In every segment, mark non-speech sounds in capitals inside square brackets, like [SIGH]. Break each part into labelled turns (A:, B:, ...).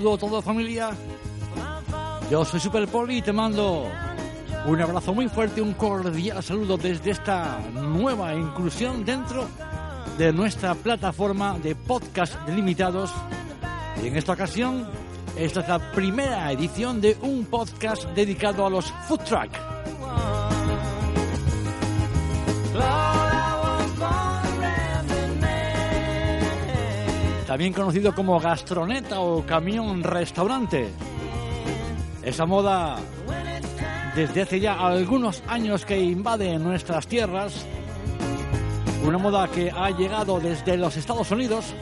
A: saludo a toda familia. Yo soy Super Poli y te mando un abrazo muy fuerte, un cordial saludo desde esta nueva inclusión dentro de nuestra plataforma de podcast limitados. Y en esta ocasión, esta es la primera edición de un podcast dedicado a los food truck. También conocido como gastroneta o camión restaurante. Esa moda desde hace ya algunos años que invade nuestras tierras. Una moda que ha llegado desde los Estados Unidos.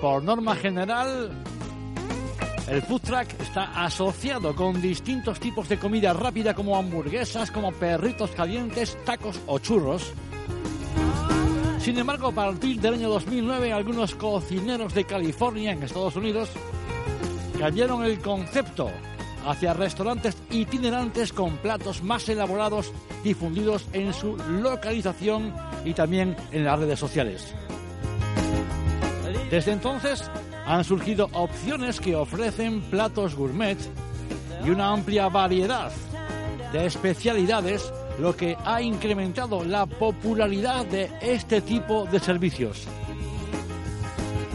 A: Por norma general, el food truck está asociado con distintos tipos de comida rápida como hamburguesas, como perritos calientes, tacos o churros. Sin embargo, a partir del año 2009, algunos cocineros de California, en Estados Unidos, cambiaron el concepto hacia restaurantes itinerantes con platos más elaborados difundidos en su localización y también en las redes sociales. Desde entonces han surgido opciones que ofrecen platos gourmet y una amplia variedad de especialidades lo que ha incrementado la popularidad de este tipo de servicios.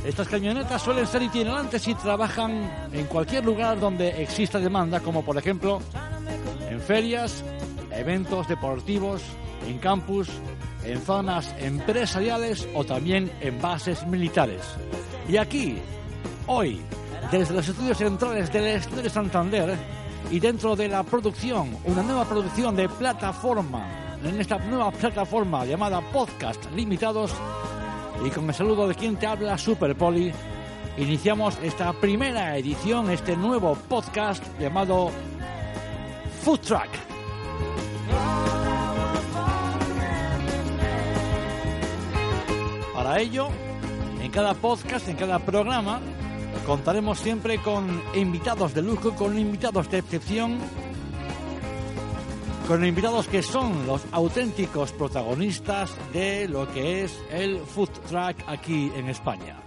A: Estas camionetas suelen ser itinerantes y trabajan en cualquier lugar donde exista demanda, como por ejemplo en ferias, eventos deportivos, en campus, en zonas empresariales o también en bases militares. Y aquí, hoy, desde los estudios centrales del Estudio de Santander, y dentro de la producción, una nueva producción de plataforma, en esta nueva plataforma llamada Podcast Limitados, y con el saludo de quien te habla, Super Poli, iniciamos esta primera edición, este nuevo podcast llamado Food Truck. Para ello, en cada podcast, en cada programa, Contaremos siempre con invitados de lujo, con invitados de excepción, con invitados que son los auténticos protagonistas de lo que es el food truck aquí en España.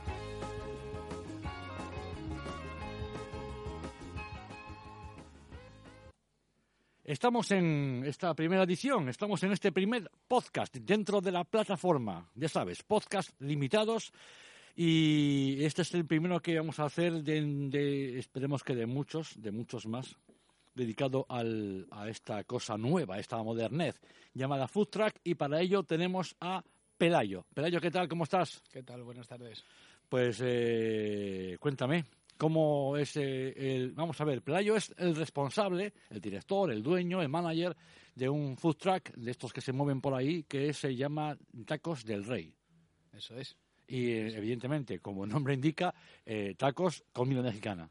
A: Estamos en esta primera edición, estamos en este primer podcast dentro de la plataforma, ya sabes, podcast limitados y este es el primero que vamos a hacer de, esperemos que de muchos, de muchos más, dedicado al, a esta cosa nueva, esta modernez, llamada Food Truck, y para ello tenemos a Pelayo. Pelayo, ¿qué tal? ¿Cómo estás?
B: ¿Qué tal? Buenas tardes.
A: Pues eh, cuéntame, ¿cómo es eh, el... Vamos a ver, Pelayo es el responsable, el director, el dueño, el manager de un food truck, de estos que se mueven por ahí, que se llama Tacos del Rey.
B: Eso es
A: y evidentemente, como el nombre indica, eh, tacos, comida mexicana.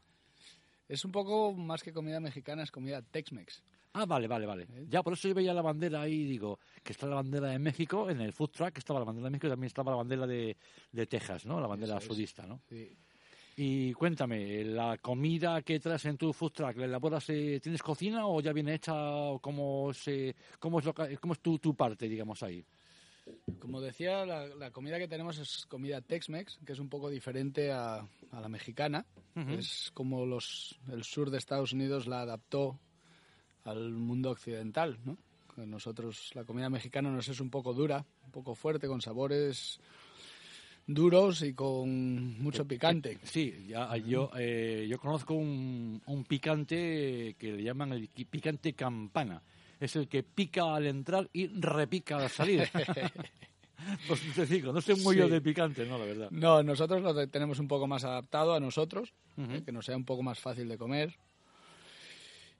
B: Es un poco más que comida mexicana, es comida Tex-Mex.
A: Ah, vale, vale, vale. ¿Eh? Ya, por eso yo veía la bandera ahí, digo, que está la bandera de México, en el food truck estaba la bandera de México y también estaba la bandera de, de Texas, ¿no? La bandera sudista, ¿no? Sí. Y cuéntame, ¿la comida que traes en tu food truck, la elaboras, eh, tienes cocina o ya viene hecha? O cómo, se, cómo es, cómo es tu, tu parte, digamos, ahí?
B: Como decía, la, comida que tenemos es comida Tex-Mex, que es un poco diferente a, la mexicana. Es como los, el sur de Estados Unidos la adaptó al mundo occidental, ¿no? Nosotros, la comida mexicana nos es un poco dura, un poco fuerte, con sabores duros y con mucho picante.
A: Sí, ya, yo, eh, yo conozco un, un picante que le llaman el picante campana es el que pica al entrar y repica al salir. [LAUGHS] pues te digo, no sé muy yo de picante, ¿no? La verdad.
B: No, nosotros lo tenemos un poco más adaptado a nosotros, ¿eh? que nos sea un poco más fácil de comer.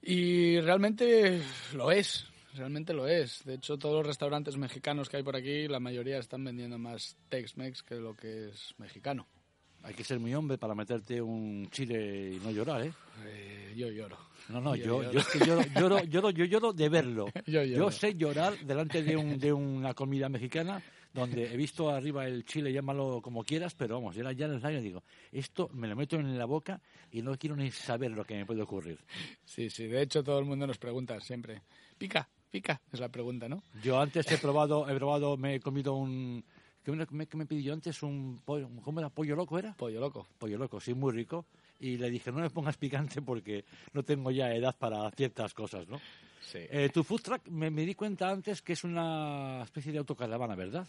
B: Y realmente lo es, realmente lo es. De hecho, todos los restaurantes mexicanos que hay por aquí, la mayoría están vendiendo más Tex-Mex que lo que es mexicano.
A: Hay que ser muy hombre para meterte un chile y no llorar, ¿eh?
B: eh yo lloro.
A: No, no, yo, yo, es que lloro, [LAUGHS] lloro, lloro, yo lloro de verlo. [LAUGHS] yo, sé llorar delante de, un, de una comida mexicana donde he visto arriba el chile, llámalo como quieras, pero vamos, yo ya en el año digo, esto me lo meto en la boca y no quiero ni saber lo que me puede ocurrir.
B: Sí, sí, de hecho todo el mundo nos pregunta siempre, pica, pica, es la pregunta, ¿no?
A: Yo antes he probado, he probado, me he comido un ¿Qué me, me- qué me pidió antes? Un pollo, ¿Cómo era? ¿Pollo loco era?
B: Pollo loco.
A: Pollo loco, sí, muy rico. Y le dije, no me pongas picante porque no tengo ya edad para ciertas cosas, ¿no?
B: Sí.
A: Eh, tu food truck, me, me di cuenta antes que es una especie de autocaravana, ¿verdad?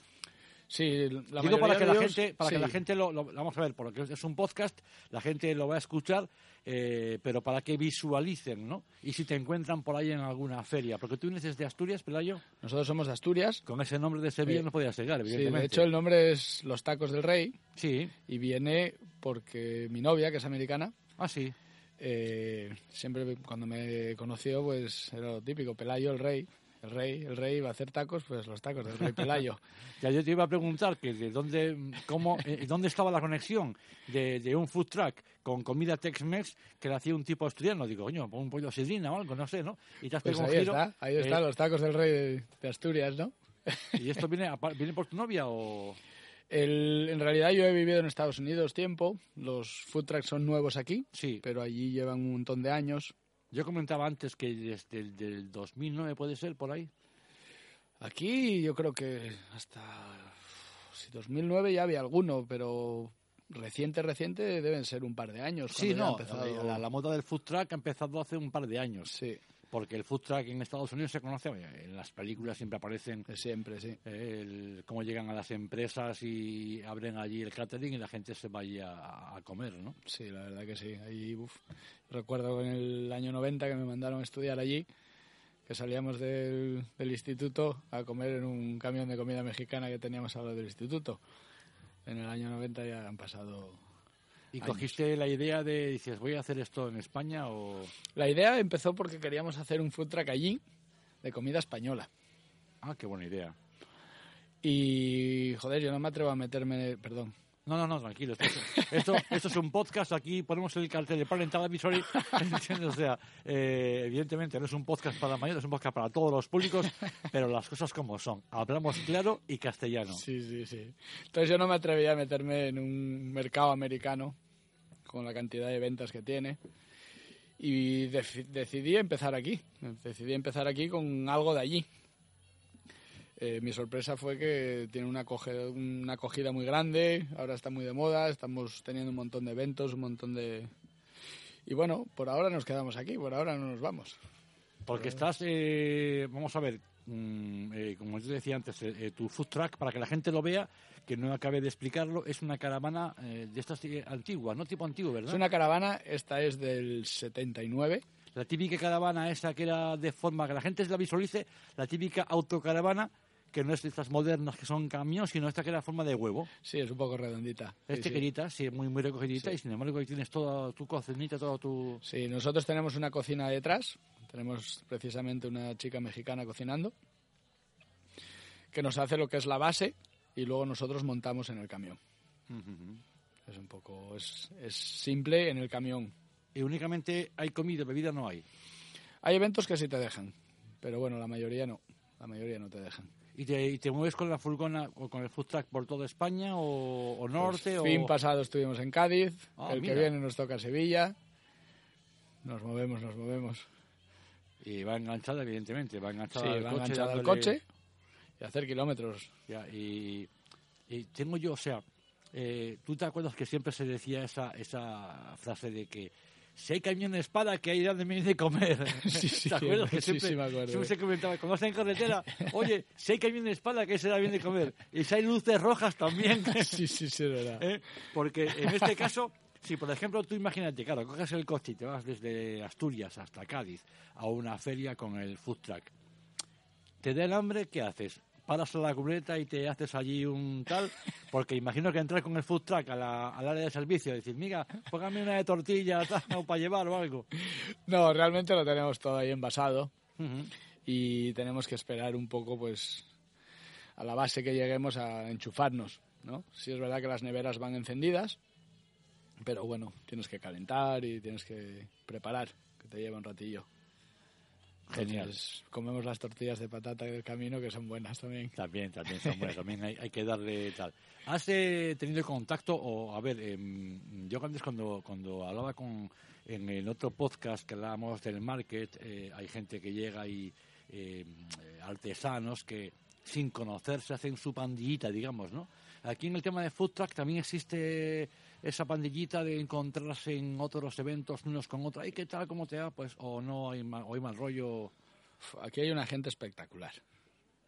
B: Sí, la
A: Digo para que
B: de
A: la
B: ellos-
A: gente, para que
B: sí.
A: la gente lo, lo- vamos a ver, porque es un podcast, la gente lo va a escuchar, eh, pero para que visualicen, ¿no? Y si te encuentran por ahí en alguna feria, porque tú vienes desde Asturias, Pelayo,
B: Nosotros somos de Asturias.
A: con ese nombre de Sevilla
B: Sí.
A: no podías llegar,
B: Sí,
A: evidentemente.
B: de hecho el nombre es Los Tacos del Rey
A: Sí,
B: y viene porque mi novia, que es americana,
A: ah, sí.
B: eh, siempre cuando me conoció, pues era lo típico, Pelayo el rey. El rey, el rey iba a hacer tacos, pues los tacos del rey Pelayo. [LAUGHS]
A: Ya yo te iba a preguntar que de dónde, cómo, eh, dónde estaba la conexión de, de un food truck con comida Tex-Mex que le hacía un tipo asturiano. Digo, coño, un pollo sidrina o algo, no sé, ¿no? Y te has
B: Pues ahí
A: giro.
B: está, ahí
A: eh,
B: está, los tacos del rey de, de Asturias, ¿no? [LAUGHS]
A: ¿Y esto viene, a viene por tu novia o...?
B: El- en realidad yo he vivido en Estados Unidos tiempo, los food trucks son nuevos aquí,
A: Sí.
B: pero allí llevan un montón de años.
A: Yo comentaba antes que desde el del 2009 puede ser por ahí.
B: Aquí yo creo que hasta si 2009 ya había alguno, pero reciente, reciente deben ser un par de años.
A: Sí, no,
B: ha empezado-
A: la, la moda del food truck ha empezado hace un par de años.
B: Sí,
A: Porque el food truck en Estados Unidos se conoce, en las películas siempre aparecen
B: de siempre, sí.
A: eh, el- cómo llegan a las empresas y abren allí el catering y la gente se vaya a, a comer, ¿no?
B: Sí, la verdad que sí. Ahí, uf. Recuerdo en el año 90 que me mandaron a estudiar allí, que salíamos del, del instituto a comer en un camión de comida mexicana que teníamos al lado del instituto. En el año 90 ya han pasado...
A: Y
B: Años.
A: cogiste la idea de, dices, voy a hacer esto en España o...
B: La idea empezó porque queríamos hacer un food truck allí de comida española.
A: Ah, qué buena idea.
B: Y, joder, yo no me atrevo a meterme... Perdón.
A: No, no, no, tranquilo. Esto, es- esto, esto es un podcast, aquí ponemos el cartel de Parental Advisory. [LAUGHS] O sea, eh, evidentemente no es un podcast para mayores, es un podcast para todos los públicos, pero las cosas como son. Hablamos claro y castellano.
B: Sí, sí, sí. Entonces yo no me atrevía a meterme en un mercado americano con la cantidad de ventas que tiene. Y deci- decidí empezar aquí. Decidí empezar aquí con algo de allí. Eh, mi sorpresa fue que tiene una, acoge- una acogida muy grande, ahora está muy de moda, estamos teniendo un montón de eventos, un montón de... Y bueno, por ahora nos quedamos aquí, por ahora no nos vamos.
A: Porque estás, eh, vamos a ver, mm, eh, como yo decía antes, eh, eh, tu food truck, para que la gente lo vea, que no acabe de explicarlo, es una caravana eh, de estas eh, antiguas, no tipo antiguo, ¿verdad?
B: Es una caravana, esta es del 79,
A: La típica caravana esa que era de forma que la gente se la visualice, la típica autocaravana, que no es de estas modernas que son camiones, sino esta que era forma de huevo.
B: sí, es un poco redondita.
A: Es
B: Sí, sí.
A: chiquitita, sí, muy, muy recogidita,
B: Sí.
A: y sin embargo ahí tienes toda tu cocinita, todo tu...
B: Sí, nosotros tenemos una cocina detrás, tenemos precisamente una chica mexicana cocinando, que nos hace lo que es la base y luego nosotros montamos en el camión. Es un poco, es, es simple en el camión.
A: Y únicamente hay comida, bebida no hay.
B: Hay eventos que sí te dejan, pero bueno, la mayoría no, la mayoría no te dejan.
A: ¿Y te, y te mueves con la furgona o con el food truck por toda España o, o norte?
B: Pues, fin
A: o...
B: pasado estuvimos en Cádiz,
A: Ah,
B: el
A: mira.
B: que viene nos toca Sevilla. Nos movemos, nos movemos.
A: Y va enganchada, evidentemente, va enganchada
B: Sí,
A: al
B: va
A: coche.
B: enganchado al coche y hacer kilómetros.
A: Ya, y, y tengo yo, o sea, eh, ¿tú te acuerdas que siempre se decía esa, esa frase de que si hay camión espada, que hay donde de comer? [LAUGHS]
B: Sí, sí,
A: ¿Te acuerdas?
B: sí,
A: que siempre,
B: sí, me acuerdo.
A: siempre se comentaba, cuando estás en carretera, oye, si hay camión espada, que será bien de comer. Y si hay luces rojas también. [LAUGHS]
B: Sí, sí, sí, es verdad. [LAUGHS]
A: ¿eh? Porque en este caso, si por ejemplo tú imagínate, claro, coges el coche y te vas desde Asturias hasta Cádiz a una feria con el food truck. ¿Te da el hambre? ¿Qué haces? ¿Paras a la cubierta y te haces allí un tal? Porque imagino que entrar con el food truck a la- al área de servicio y decir, mira, póngame una de tortilla [LAUGHS] tal, o para llevar o algo.
B: No, realmente lo tenemos todo ahí envasado.
A: Ujú.
B: y tenemos que esperar un poco pues a la base que lleguemos a enchufarnos, ¿no? Sí es verdad que las neveras van encendidas, pero bueno, tienes que calentar y tienes que preparar, que te lleva un ratillo.
A: Genial.
B: Entonces, comemos las tortillas de patata del camino que son buenas también.
A: También, también son buenas, también hay, hay que darle tal. ¿Has eh, tenido contacto o, a ver, em, yo antes cuando, cuando hablaba con, en el otro podcast que hablábamos del market, eh, hay gente que llega y eh, artesanos que, sin conocerse hacen su pandillita, digamos, ¿no? Aquí en el tema de food truck también existe esa pandillita de encontrarse en otros eventos unos con otros. ¿Y qué tal? ¿Cómo te va? Pues, o no, hay mal, o hay rollo.
B: Aquí hay una gente espectacular.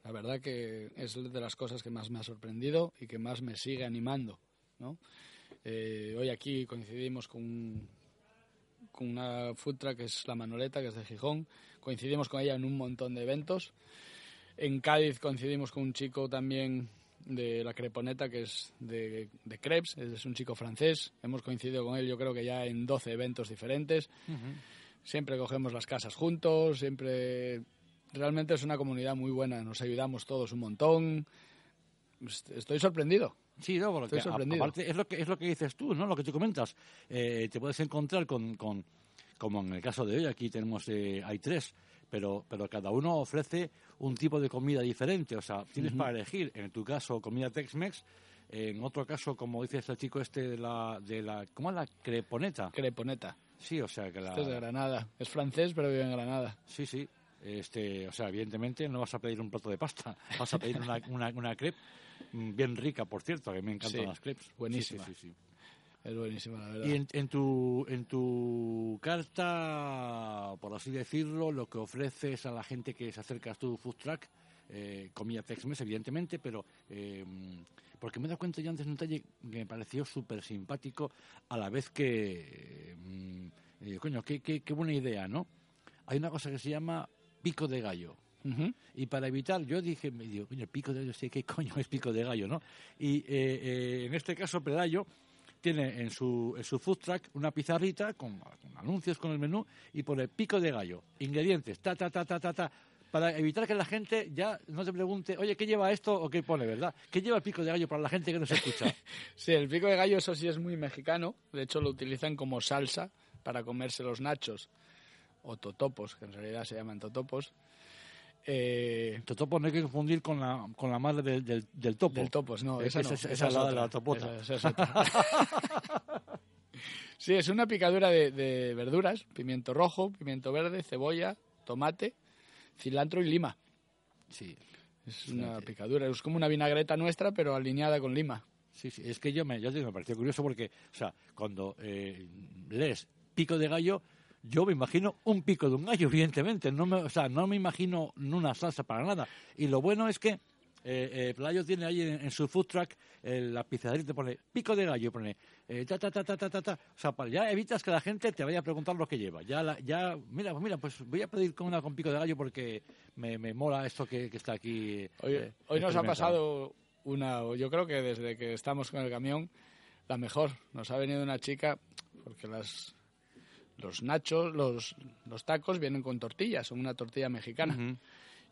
B: La verdad que es de las cosas que más me ha sorprendido y que más me sigue animando, ¿no? Eh, hoy aquí coincidimos con, con una truck que es La Manoleta, que es de Gijón. Coincidimos con ella en un montón de eventos. En Cádiz coincidimos con un chico también de la Creponeta, que es de, de crepes, es un chico francés. Hemos coincidido con él, yo creo que ya en 12 eventos diferentes. Siempre cogemos las casas juntos, siempre... Realmente es una comunidad muy buena, nos ayudamos todos un montón. Estoy sorprendido.
A: Sí, no, porque aparte es lo que es lo que dices tú, ¿no? Lo que tú comentas. Eh, te puedes encontrar con, con, como en el caso de hoy, aquí tenemos, eh, hay tres, pero, pero cada uno ofrece un tipo de comida diferente. O sea, tienes para elegir, en tu caso, comida Tex-Mex, en otro caso, como dice el chico este de la, de la, ¿cómo es la creponeta?
B: Creponeta.
A: Sí, o sea que la...
B: Este es de Granada. Es francés, pero vive en Granada.
A: Sí, sí. Este, o sea, evidentemente no vas a pedir un plato de pasta, vas a pedir una, una, una crepe mm, bien rica, por cierto, que me encantan las crepes.
B: Buenísima.
A: Sí, sí, sí,
B: es buenísima, la verdad.
A: Y en, en, tu, en tu carta, por así decirlo, lo que ofreces a la gente que se acerca a tu food truck, eh, comida Tex-Mex, evidentemente, pero eh, porque me he dado cuenta yo antes de un detalle que me pareció súper simpático, a la vez que, eh, coño, qué, qué, qué buena idea, ¿no? Hay una cosa que se llama pico de gallo. Uh -huh. Y para evitar, yo dije, me digo, coño, pico de gallo, sé qué coño es pico de gallo, ¿no? Y eh, eh, en este caso, Pelayo tiene en su, en su food truck una pizarrita con, anuncios con el menú y pone pico de gallo, ingredientes, ta, ta, ta, ta, ta, ta, para evitar que la gente ya no te pregunte, oye, ¿qué lleva esto o qué pone, verdad? ¿Qué lleva el pico de gallo para la gente que no se escucha? [LAUGHS]
B: sí, el pico de gallo, eso sí es muy mexicano, de hecho lo utilizan como salsa para comerse los nachos o totopos, que en realidad se llaman totopos.
A: Eh, totopo no hay que confundir con la, con la madre del, del, del topo.
B: Del topos, no, esa,
A: esa,
B: no,
A: esa,
B: esa
A: es la de la topota.
B: Esa, [LAUGHS] sí, es una picadura de, de, verduras, pimiento rojo, pimiento verde, cebolla, tomate, cilantro y lima.
A: Sí.
B: Es una picadura, es como una vinagreta nuestra, pero alineada con lima.
A: Sí, sí, es que yo me, yo me pareció curioso porque, o sea, cuando eh, lees pico de gallo, yo me imagino un pico de un gallo, evidentemente. No me, o sea, no me imagino una salsa para nada. Y lo bueno es que eh, eh, Playo tiene ahí en, en, su food truck eh, la pizarrita pone pico de gallo, pone eh, ta, ta, ta, ta, ta, ta, ta. O sea, para, ya evitas que la gente te vaya a preguntar lo que lleva. Ya, la, ya mira, pues mira, pues voy a pedir con una con pico de gallo porque me, me mola esto que, que está aquí.
B: Hoy, hoy nos ha pasado una, yo creo que desde que estamos con el camión, la mejor. Nos ha venido una chica, porque las los nachos, los, los tacos vienen con tortillas, son una tortilla mexicana. Uh -huh.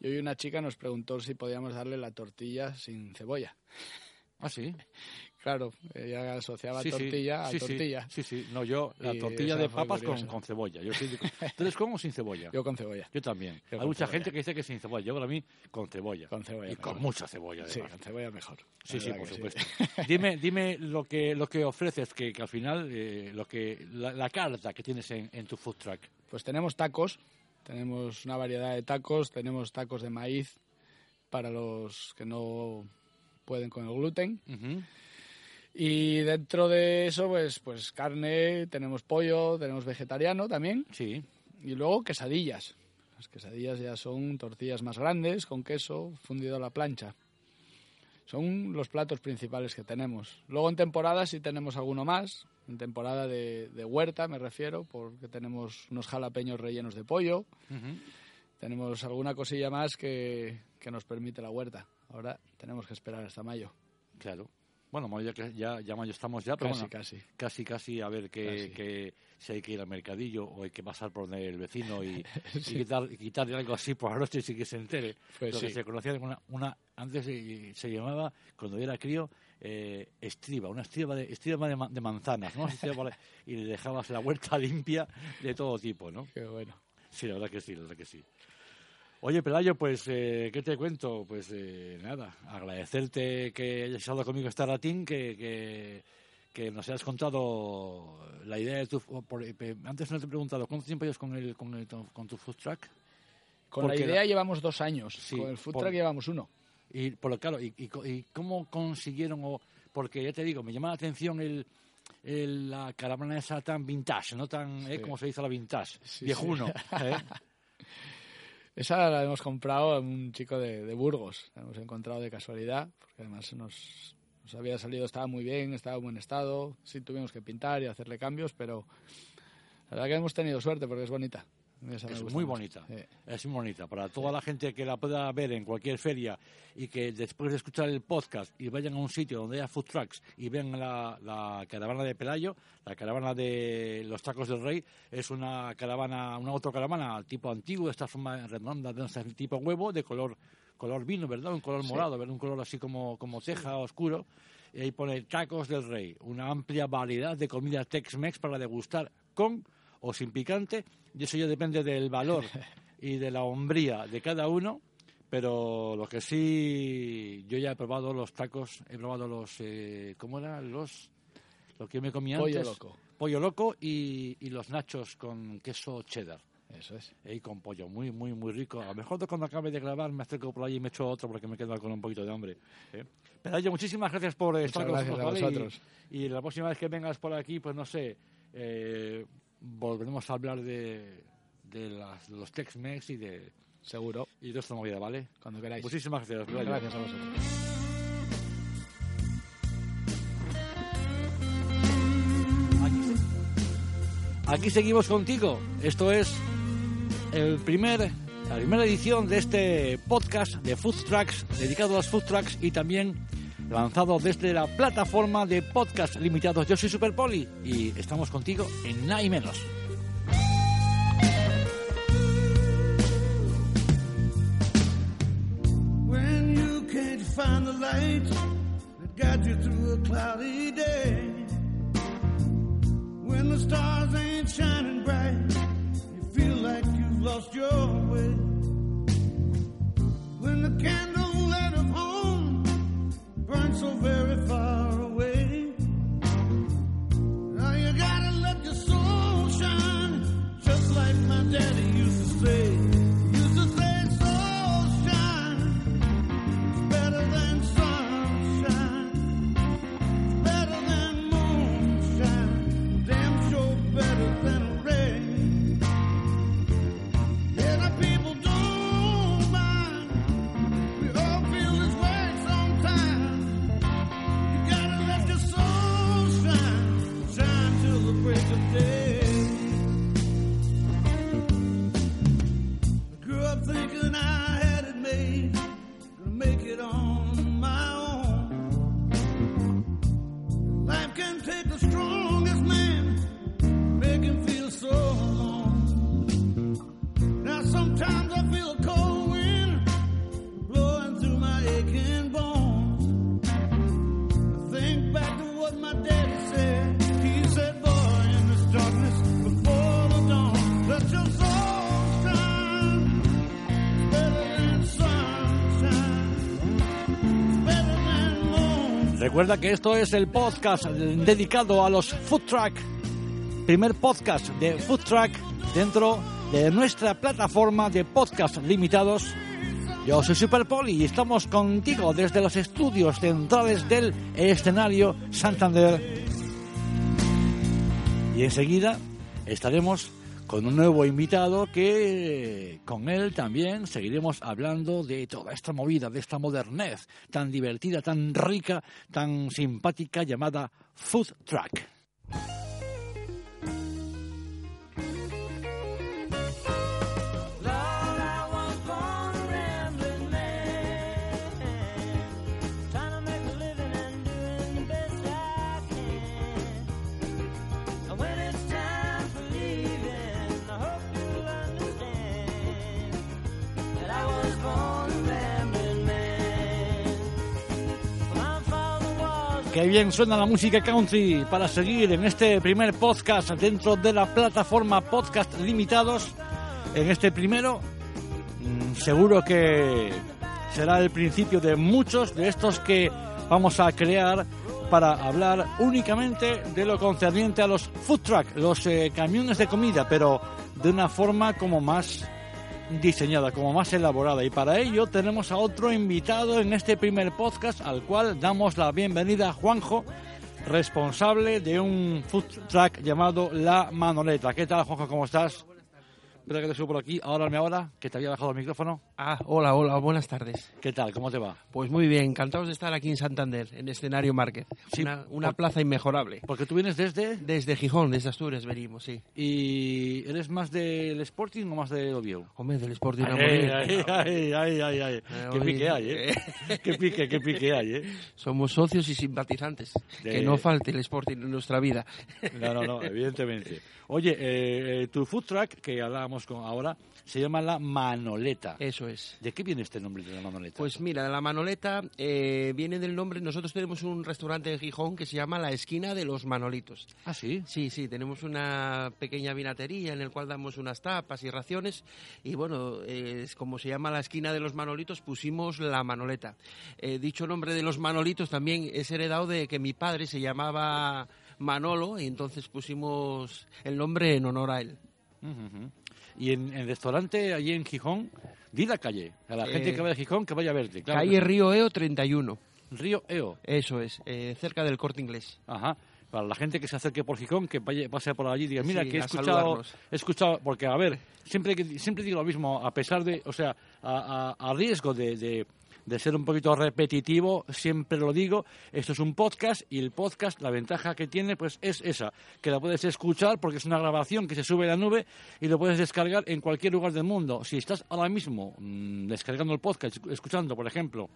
B: Y hoy una chica nos preguntó si podíamos darle la tortilla sin cebolla.
A: ¿Ah, sí? [LAUGHS]
B: Claro, ella asociaba sí, tortilla
A: sí,
B: a tortilla.
A: Sí, sí, no, yo la y tortilla de papas con, con, cebolla. Yo soy, ¿Entonces cómo sin cebolla?
B: Yo con cebolla.
A: Yo también.
B: Yo
A: Hay mucha
B: cebolla.
A: gente que dice que sin cebolla. Yo para mí con cebolla.
B: Con cebolla.
A: Y
B: mejor.
A: con mucha cebolla. Además.
B: Sí, con cebolla mejor.
A: Sí, sí, por supuesto. [LAUGHS] dime, dime lo que lo que ofreces, que, que al final eh, lo que la, la, carta que tienes en, en tu food truck.
B: Pues tenemos tacos, tenemos una variedad de tacos, tenemos tacos de maíz para los que no pueden con el gluten.
A: Uh -huh.
B: Y dentro de eso, pues, pues carne, tenemos pollo, tenemos vegetariano también.
A: Sí.
B: Y luego quesadillas. Las quesadillas ya son tortillas más grandes, con queso, fundido a la plancha. Son los platos principales que tenemos. Luego en temporada sí tenemos alguno más. En temporada de, de huerta me refiero, porque tenemos unos jalapeños rellenos de pollo.
A: Uh -huh.
B: Tenemos alguna cosilla más que, que nos permite la huerta. Ahora tenemos que esperar hasta mayo.
A: Claro. Bueno, ya, ya, ya mayo estamos ya, pero
B: casi,
A: bueno,
B: casi.
A: casi, casi a ver que, que, si hay que ir al mercadillo o hay que pasar por donde el vecino y, [LAUGHS] sí. y quitar, y quitarle algo así por la noche sin que se entere.
B: Pues
A: Lo
B: sí.
A: que se conocía una, una antes se, se, llamaba, cuando yo era crío, eh, estriba, una estriba de, estriba de, de manzanas, ¿no? y le dejabas la huerta [LAUGHS] limpia de todo tipo, ¿no?
B: Qué bueno.
A: Sí, la verdad que sí, la verdad que sí. Oye, Pelayo, pues, eh, ¿qué te cuento? Pues eh, nada, agradecerte que hayas estado conmigo esta ratín, que, que, que, nos hayas contado la idea de tu... Por, antes no te he preguntado, ¿cuánto tiempo llevas con, el, con, el, con tu food truck?
B: Con Porque la idea llevamos dos años, sí, con el food por... truck llevamos uno.
A: Y, por lo claro, y, y, cómo consiguieron, o, porque ya te digo, me llama la atención el, la caravana esa tan vintage, no tan, ¿eh? como se dice la vintage, viejuno. ¿eh? [LAUGHS]
B: Esa la hemos comprado a un chico de, Burgos, la hemos encontrado de casualidad, porque además nos, nos había salido, estaba muy bien, estaba en buen estado, sí tuvimos que pintar y hacerle cambios, pero la verdad que hemos tenido suerte porque es bonita
A: es muy bonita, es muy bonita. Para toda la gente que la pueda ver en cualquier feria y que después de escuchar el podcast y vayan a un sitio donde haya food trucks y vean la, caravana de Pelayo, la caravana de los tacos del rey, es una caravana, una autocaravana tipo antiguo, esta forma redonda, de tipo huevo, de color color vino, ¿verdad? Un color morado, ¿verdad? Un color así como, como ceja oscuro. Y ahí pone tacos del rey, una amplia variedad de comida Tex-Mex para degustar con o sin picante, y eso ya depende del valor [LAUGHS] y de la hombría de cada uno, pero lo que sí, yo ya he probado los tacos, he probado los, eh, ¿cómo era? Los, lo que me comía
B: pollo
A: antes.
B: Loco.
A: Pollo loco y, y los nachos con queso cheddar.
B: Eso es.
A: Y con pollo, muy, muy, muy rico. A lo mejor cuando acabe de grabar me acerco por ahí y me echo otro porque me quedo con un poquito de hambre. ¿eh? Pero oye, muchísimas gracias por estar con
B: nosotros.
A: Y, la próxima vez que vengas por aquí, pues no sé, eh, volveremos a hablar de, de, las, los Tex-Mex y de...
B: Seguro.
A: Y de esta movida, ¿vale?
B: Cuando queráis.
A: Muchísimas gracias.
B: Gracias a vosotros.
A: Aquí seguimos contigo. Esto es el primer, la primera edición de este podcast de Food Trucks, dedicado a los Food Trucks y también lanzado desde la plataforma de podcast limitados. Yo soy Superpoli y estamos contigo en Nada y Menos. When you can't find the light that guides you through a cloudy day. When the stars ain't shining bright, you feel like you've lost your way. When the candle resolver. Recuerda que esto es el podcast dedicado a los food truck. Primer podcast de food truck dentro de nuestra plataforma de podcast limitados. Yo soy Superpoli y estamos contigo desde los estudios centrales del escenario Santander. Y enseguida estaremos con un nuevo invitado que con él también seguiremos hablando de toda esta movida, de esta modernez tan divertida, tan rica, tan simpática llamada Food Truck. Qué bien suena la música country para seguir en este primer podcast dentro de la plataforma Podcast Limitados. En este primero, mm, seguro que será el principio de muchos de estos que vamos a crear para hablar únicamente de lo concerniente a los food truck, los eh, camiones de comida, pero de una forma como más diseñada, como más elaborada. Y para ello tenemos a otro invitado en este primer podcast al cual damos la bienvenida a Juanjo, responsable de un food truck llamado La Manoleta. ¿Qué tal, Juanjo? ¿Cómo estás? Espera que te subo por aquí. Ahora me ahora, que te había bajado el micrófono.
C: Ah, hola, hola, buenas tardes.
A: ¿Qué tal? ¿Cómo te va?
C: Pues muy bien, encantados de estar aquí en Santander, en escenario Márquez.
A: Sí,
C: una una
A: por-
C: plaza inmejorable.
A: Porque tú vienes desde...
C: Desde Gijón, desde Asturias venimos, sí.
A: ¿Y eres más del Sporting o más del Oviedo?
C: Hombre, del Sporting
A: Ay, ay, ay, ay, ay, ay. Qué pique hay, ¿eh? Qué pique, qué pique hay, ¿eh?
C: Somos socios y simpatizantes.
A: De-
C: Que no falte el Sporting en nuestra vida.
A: No, no, no, evidentemente. Oye, eh, eh, tu food truck, que hablábamos con ahora, se llama La Manoleta.
C: Eso es.
A: ¿De qué viene este nombre de La Manoleta?
C: Pues mira, la manoleta eh, viene del nombre. Nosotros tenemos un restaurante en Gijón que se llama La Esquina de los Manolitos.
A: Ah, sí.
C: Sí, sí, tenemos una pequeña vinatería en el cual damos unas tapas y raciones y bueno, eh, como se llama la esquina de los Manolitos, pusimos la Manoleta. Eh, dicho nombre de los Manolitos también es heredado de que mi padre se llamaba Manolo y entonces pusimos el nombre en honor a él.
A: Ujú, ujú. Y en el restaurante allí en Gijón, di la calle. A la gente
C: Eh,
A: que va de Gijón que vaya a verte. Claro
C: Calle
A: que.
C: Río Eo 31,
A: Río Eo.
C: eso es, eh, cerca del Corte Inglés.
A: Ajá. Para la gente que se acerque por Gijón, que vaya, pase por allí y diga, mira,
C: Sí,
A: que he escuchado, he escuchado, porque a ver, siempre, siempre digo lo mismo, a pesar de, o sea, a, a- a riesgo de, de- de ser un poquito repetitivo, siempre lo digo, esto es un podcast y el podcast, la ventaja que tiene, pues es esa, que la puedes escuchar porque es una grabación que se sube a la nube y lo puedes descargar en cualquier lugar del mundo. Si estás ahora mismo mm, descargando el podcast, escuchando, por ejemplo,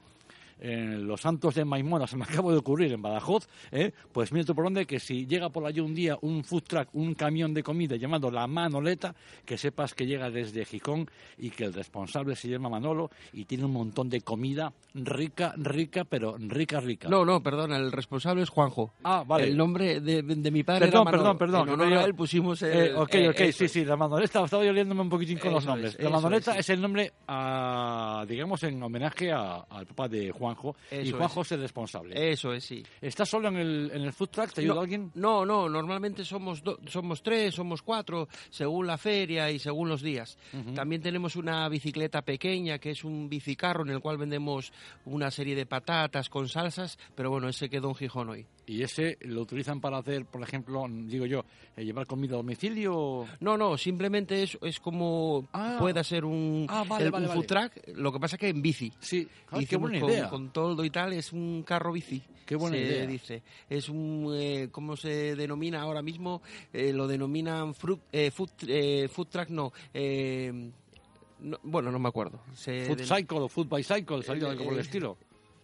A: en Los Santos de Maimona, se me [LAUGHS] acaba de ocurrir en Badajoz, ¿eh? pues mira tú por dónde que si llega por allí un día un food truck, un camión de comida llamado La Manoleta, que sepas que llega desde Gijón y que el responsable se llama Manolo y tiene un montón de comida rica, rica, pero rica, rica.
C: No, no, perdona, el responsable es Juanjo.
A: Ah, vale.
C: El nombre de, de mi padre
A: Perdón,
C: era Manolo.
A: perdón, perdón,
C: En honor a él pusimos el...
A: Eh, ok,
C: eh,
A: ok,
C: eso
A: sí,
C: es.
A: sí, la manoleta, estaba yo liándome un poquitín con los nombres.
C: es,
A: la manoleta
C: es,
A: el nombre, a, digamos, en homenaje a- al papá de Juanjo, y Juanjo es, el responsable.
C: Eso es, sí.
A: ¿Estás solo en el, en el food truck? ¿Te ayuda
C: no,
A: alguien?
C: No, no, normalmente somos, do- somos tres, somos cuatro, según la feria y según los días. También tenemos una bicicleta pequeña, que es un bicicarro en el cual vendemos una serie de patatas con salsas, pero bueno, ese quedó en Gijón hoy.
A: ¿Y ese lo utilizan para hacer, por ejemplo, digo yo, eh, llevar comida a domicilio?
C: No, no, simplemente es, es como
A: Ah.
C: pueda ser un,
A: Ah, vale,
C: el-
A: vale,
C: un food truck, lo que pasa que en bici.
A: Sí, Ah, qué buena
C: con,
A: idea.
C: con toldo y tal, es un carro bici.
A: Qué buena
C: se
A: idea.
C: dice. Es un, eh, ¿cómo se denomina ahora mismo? Eh, lo denominan fruit, eh, food, eh, food truck, no, eh, no, Bueno, no me acuerdo. Se
A: Food cycle o food bicycle, algo por el estilo.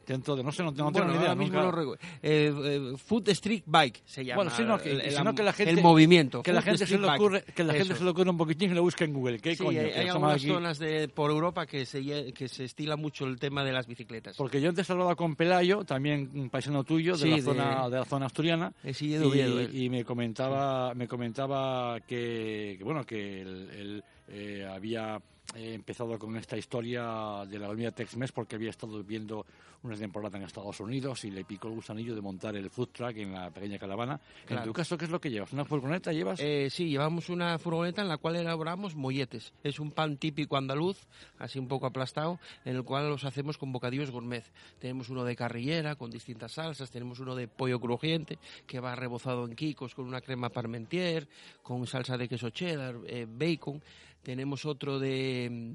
A: Dentro de, no sé, no, no
C: bueno,
A: tengo ni idea.
C: mismo
A: nunca-
C: recu- eh, eh, Food Street Bike se llama.
A: Bueno, sino que,
C: el, el-
A: sino que la gente,
C: el movimiento.
A: que la gente se le ocurre, que la gente se le ocurre un poquitín y lo busca en Google. ¿Qué
C: Sí,
A: coño?
C: hay, hay algunas
A: aquí-
C: zonas de, por Europa que se, que se estila mucho el tema de las bicicletas.
A: Porque yo antes hablaba con Pelayo, también un paisano tuyo de,
C: Sí,
A: la,
C: de-
A: zona, de la zona asturiana,
C: de Oviedo,
A: y,
C: él.
A: y me comentaba me comentaba que, que, bueno que él, él, eh, había eh, empezado con esta historia de la comida Tex-Mex porque había estado viendo una temporada en Estados Unidos y le picó el gusanillo de montar el food truck en la pequeña caravana. En
C: Claro.
A: tu caso, ¿qué es lo que llevas? ¿Una furgoneta llevas?
C: Eh, sí, llevamos una furgoneta en la cual elaboramos molletes. Es un pan típico andaluz, así un poco aplastado, en el cual los hacemos con bocadillos gourmet. Tenemos uno de carrillera con distintas salsas, tenemos uno de pollo crujiente que va rebozado en quicos con una crema parmentier, con salsa de queso cheddar, eh, bacon. Tenemos otro de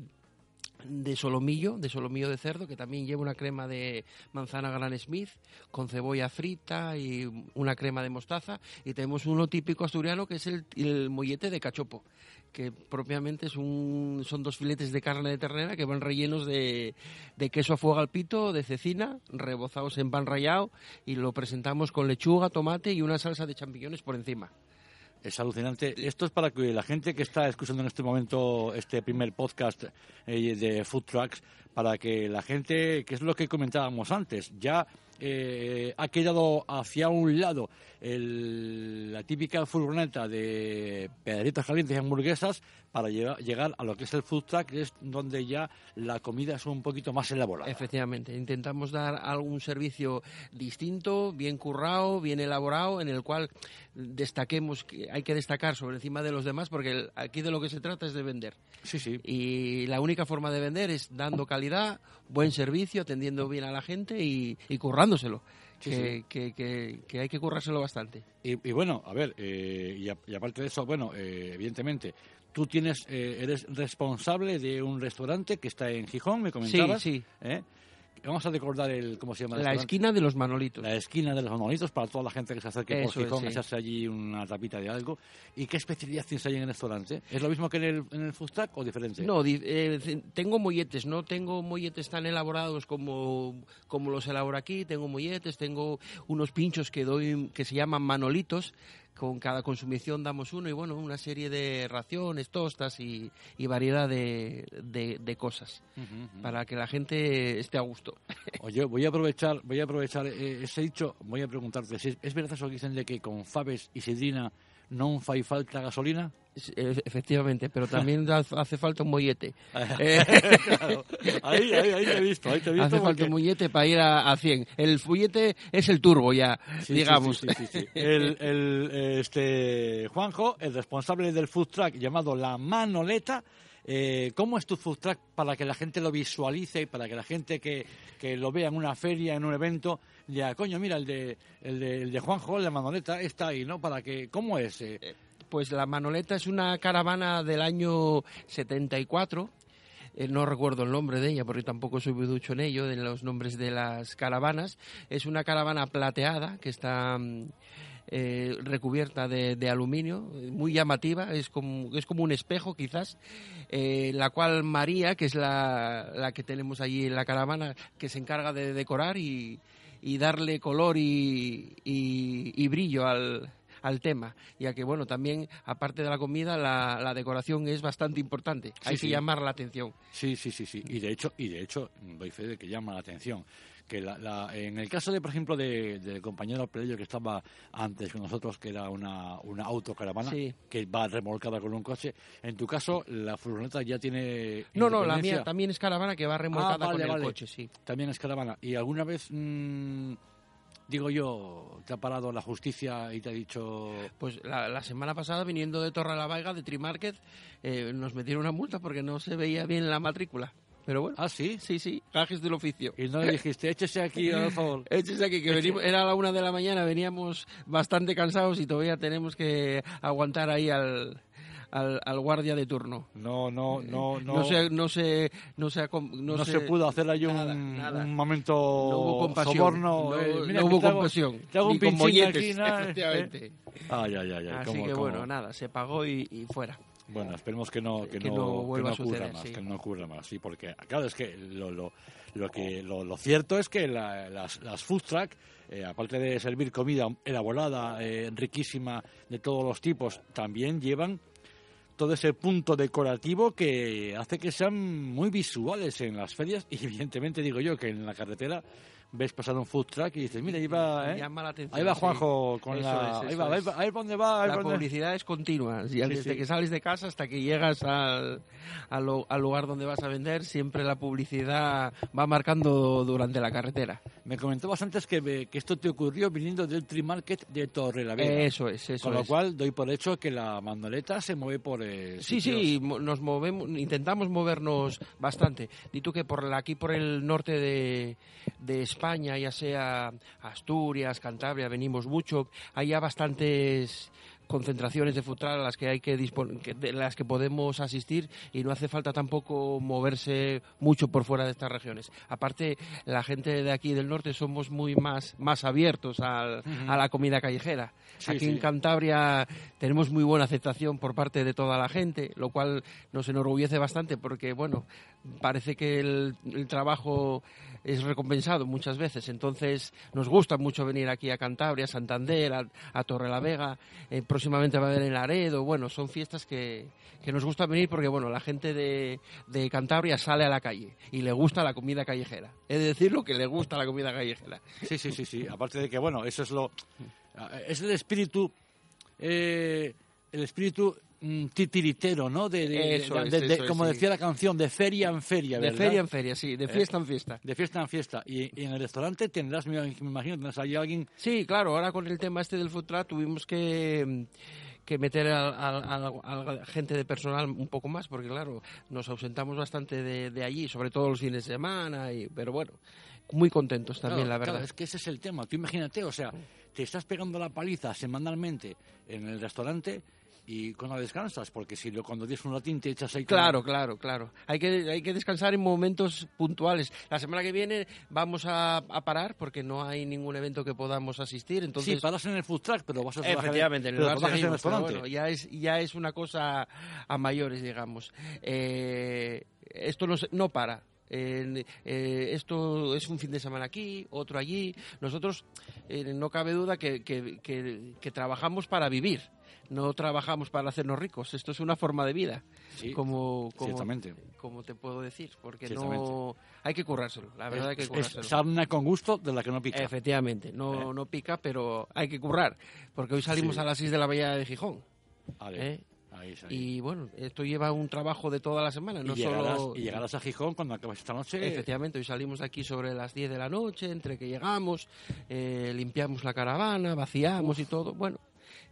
C: de solomillo, de solomillo de cerdo, que también lleva una crema de manzana Gran Smith, con cebolla frita y una crema de mostaza. Y tenemos uno típico asturiano que es el, el mollete de cachopo, que propiamente es un, son dos filetes de carne de ternera que van rellenos de, de queso a fuego al pito, de cecina, rebozados en pan rallado, y lo presentamos con lechuga, tomate y una salsa de champiñones por encima.
A: Es alucinante. Esto es para que la gente que está escuchando en este momento este primer podcast eh, de Food Trucks, para que la gente, que es lo que comentábamos antes, ya eh, ha quedado hacia un lado la típica furgoneta de pedritos calientes y hamburguesas para llegar a lo que es el food truck, que es donde ya la comida es un poquito más elaborada.
C: Efectivamente, intentamos dar algún servicio distinto, bien currado, bien elaborado, en el cual destaquemos, que hay que destacar sobre encima de los demás, porque aquí de lo que se trata es de vender.
A: Sí, sí.
C: Y la única forma de vender es dando calidad, buen servicio, atendiendo bien a la gente y, currándoselo. que, Que, hay que currárselo bastante.
A: Y, bueno, a ver, eh, y, aparte de eso, bueno, eh, evidentemente, tú tienes, eh, eres responsable de un restaurante que está en Gijón, me comentabas.
C: Sí, sí.
A: Vamos a recordar el, ¿cómo se llama?
C: la esquina de los Manolitos.
A: La esquina de los Manolitos para toda la gente que se acerque por Gijón, es, echarse allí una tapita de algo. ¿Y qué especialidad tienes ahí en el restaurante? ¿Es lo mismo que en el, en el food truck o diferente?
C: No, eh, tengo molletes, no tengo molletes tan elaborados como, como los elaboro aquí, tengo molletes, tengo unos pinchos que doy que se llaman Manolitos, con cada consumición damos uno y bueno, una serie de raciones, tostas y, variedad de, de, cosas para que la gente esté a gusto. [LAUGHS]
A: Oye, voy a aprovechar, voy a aprovechar eh, ese dicho, voy a preguntarte, ¿es verdad eso que dicen de que con faves y sidrina no fai falta gasolina?
C: Efectivamente, pero también [LAUGHS] hace falta un mollete. [LAUGHS]
A: Ahí, ahí, ahí te he visto. Ahí te he visto
C: hace falta un mollete para ir a, 100. El follete es el turbo ya, digamos.
A: el, el, este, Juanjo, el responsable del food truck llamado La Manoleta, eh, ¿Cómo es tu food truck para que la gente lo visualice y para que la gente que, que, lo vea en una feria, en un evento, ya, coño, mira, el de, el de, el de Juanjo, el de Manoleta, está ahí, ¿no? Para que, ¿Cómo es? Eh?
C: Eh, pues la Manoleta es una caravana del año 74. Eh, no recuerdo el nombre de ella porque tampoco soy muy ducho en ello, en los nombres de las caravanas. Es una caravana plateada que está mm, eh, recubierta de, aluminio, muy llamativa, es como, es como un espejo quizás, eh, la cual María, que es la, la, que tenemos allí en la caravana, que se encarga de decorar y, y darle color y, y brillo al, al tema, ya que, bueno, también, aparte de la comida, la, la decoración es bastante importante. Hay que llamar la atención.
A: Sí, sí, sí, sí. Y de hecho, y de hecho doy fe de que llama la atención. Que la, en el caso, de por ejemplo, del de compañero Pelillo que estaba antes con nosotros, que era una, una autocaravana que va remolcada con un coche, en tu caso, la furgoneta ya tiene.
C: No, no, la mía también es caravana que va remolcada ah, con el coche, sí.
A: También es caravana. ¿Y alguna vez.? Mmm, digo yo, te ha parado la justicia y te ha dicho...
C: Pues la, semana pasada, viniendo de Torre la Vaiga, de Trimarket, eh, nos metieron una multa porque no se veía bien la matrícula. Pero bueno.
A: ¿Ah, sí?
C: Sí, sí, gajes del oficio.
A: Y no le dijiste, échese aquí, por favor. [LAUGHS]
C: échese aquí, que venimos, era la una de la mañana, veníamos bastante cansados y todavía tenemos que aguantar ahí al, al, al, guardia de turno.
A: No, no, no, no.
C: No se, no se, no se,
A: no, se, pudo hacer ahí un, un momento
C: no hubo compasión,
A: soborno.
C: No, eh, mira, hubo compasión.
A: Te hago,
C: ni con
A: aquí,
C: nada, [LAUGHS] efectivamente.
A: Ay, ay, ay,
C: Así que bueno, nada, se pagó y, y fuera.
A: Bueno, esperemos que no, que, no, vuelva a ocurra más, que no ocurra más, sí, porque claro es que lo, lo, lo que lo, lo cierto es que la, las, las food truck, eh, aparte de servir comida elaborada, eh, riquísima de todos los tipos, también llevan todo ese punto decorativo que hace que sean muy visuales en las ferias. Y evidentemente digo yo que en la carretera ves pasar un food truck y dices, mira, ahí va, ¿eh? ahí va Juanjo con la... ahí, va, ahí va, ahí dónde va.
C: la publicidad es continua, desde que sales de casa hasta que llegas al, al, lugar donde vas a vender, siempre la publicidad va marcando durante la carretera.
A: Me comentabas antes que, que esto te ocurrió viniendo del Tree Market de Torrelavega.
C: Eso es, eso
A: Con lo cual doy por hecho que la mandoleta se mueve por... Eh,
C: sí, sí, nos movemos, intentamos movernos bastante. Di tú que por aquí por el norte de, de España España, ya sea Asturias, Cantabria, venimos mucho, hay ya bastantes concentraciones de futral a las que hay que, de las que podemos asistir y no hace falta tampoco moverse mucho por fuera de estas regiones. Aparte, la gente de aquí del norte somos muy más, más abiertos a la comida callejera. aquí en Cantabria tenemos muy buena aceptación por parte de toda la gente, lo cual nos enorgullece bastante porque, bueno, parece que el, trabajo es recompensado muchas veces. Entonces, nos gusta mucho venir aquí a Cantabria, a Santander, a, a Torrelavega. Eh, próximamente va a haber en Laredo. Bueno, son fiestas que, que nos gusta venir porque, bueno, la gente de, de Cantabria sale a la calle y le gusta la comida callejera. Es decir, lo que le gusta la comida callejera.
A: Sí, sí, sí, sí. Aparte de que, bueno, eso es lo... Es el espíritu... Eh, el espíritu titiritero, ¿no? De, de-
C: Eso
A: de-
C: es,
A: de- de-
C: eso es,
A: como
C: sí.
A: decía la canción, de feria en feria,
C: De
A: ¿verdad?
C: feria en feria, sí, de fiesta
A: Eh,
C: en fiesta.
A: De fiesta en fiesta. Y, y en el restaurante tendrás, me imagino, tendrás ahí alguien...
C: Sí, claro, ahora con el tema este del food truck tuvimos que, mm, que meter a, la gente de personal un poco más, porque claro, nos ausentamos bastante de, de allí, sobre todo los fines de semana, y, pero bueno, muy contentos también,
A: Claro,
C: la verdad.
A: claro, es que ese es el tema. Tú imagínate, o sea, te estás pegando la paliza semanalmente en el restaurante y cuando descansas, porque si lo, cuando tienes un latín te echas ahí... con-
C: Claro, claro, claro. Hay que, hay que descansar en momentos puntuales. La semana que viene vamos a, a parar porque no hay ningún evento que podamos asistir. Entonces,
A: sí, paras en el food truck, pero vas a trabajar,
C: Efectivamente, en el
A: pero trabajas en el
C: seguimos, pero
A: restaurante.
C: bueno, ya es, ya es una cosa a mayores, digamos. Eh, esto no, no para. Eh, eh, esto es un fin de semana aquí, otro allí. Nosotros eh, no cabe duda que, que- que- que trabajamos para vivir, no trabajamos para hacernos ricos. Esto es una forma de vida,
A: Sí,
C: como, como,
A: ciertamente.
C: como te puedo decir, porque no hay que currárselo. La verdad hay que
A: es,
C: currárselo.
A: es sarna con gusto de la que no pica.
C: Efectivamente, no, no pica, pero hay que currar, porque hoy salimos
A: Sí.
C: a las 6 de la bahía de Gijón. ¿eh?
A: ahí es ahí.
C: Y bueno, esto lleva un trabajo de toda la semana, no
A: y, llegarás,
C: solo...
A: y llegarás a Gijón cuando acabes esta noche.
C: Efectivamente, hoy salimos de aquí sobre las 10 de la noche, entre que llegamos, eh, limpiamos la caravana, vaciamos y todo. Bueno,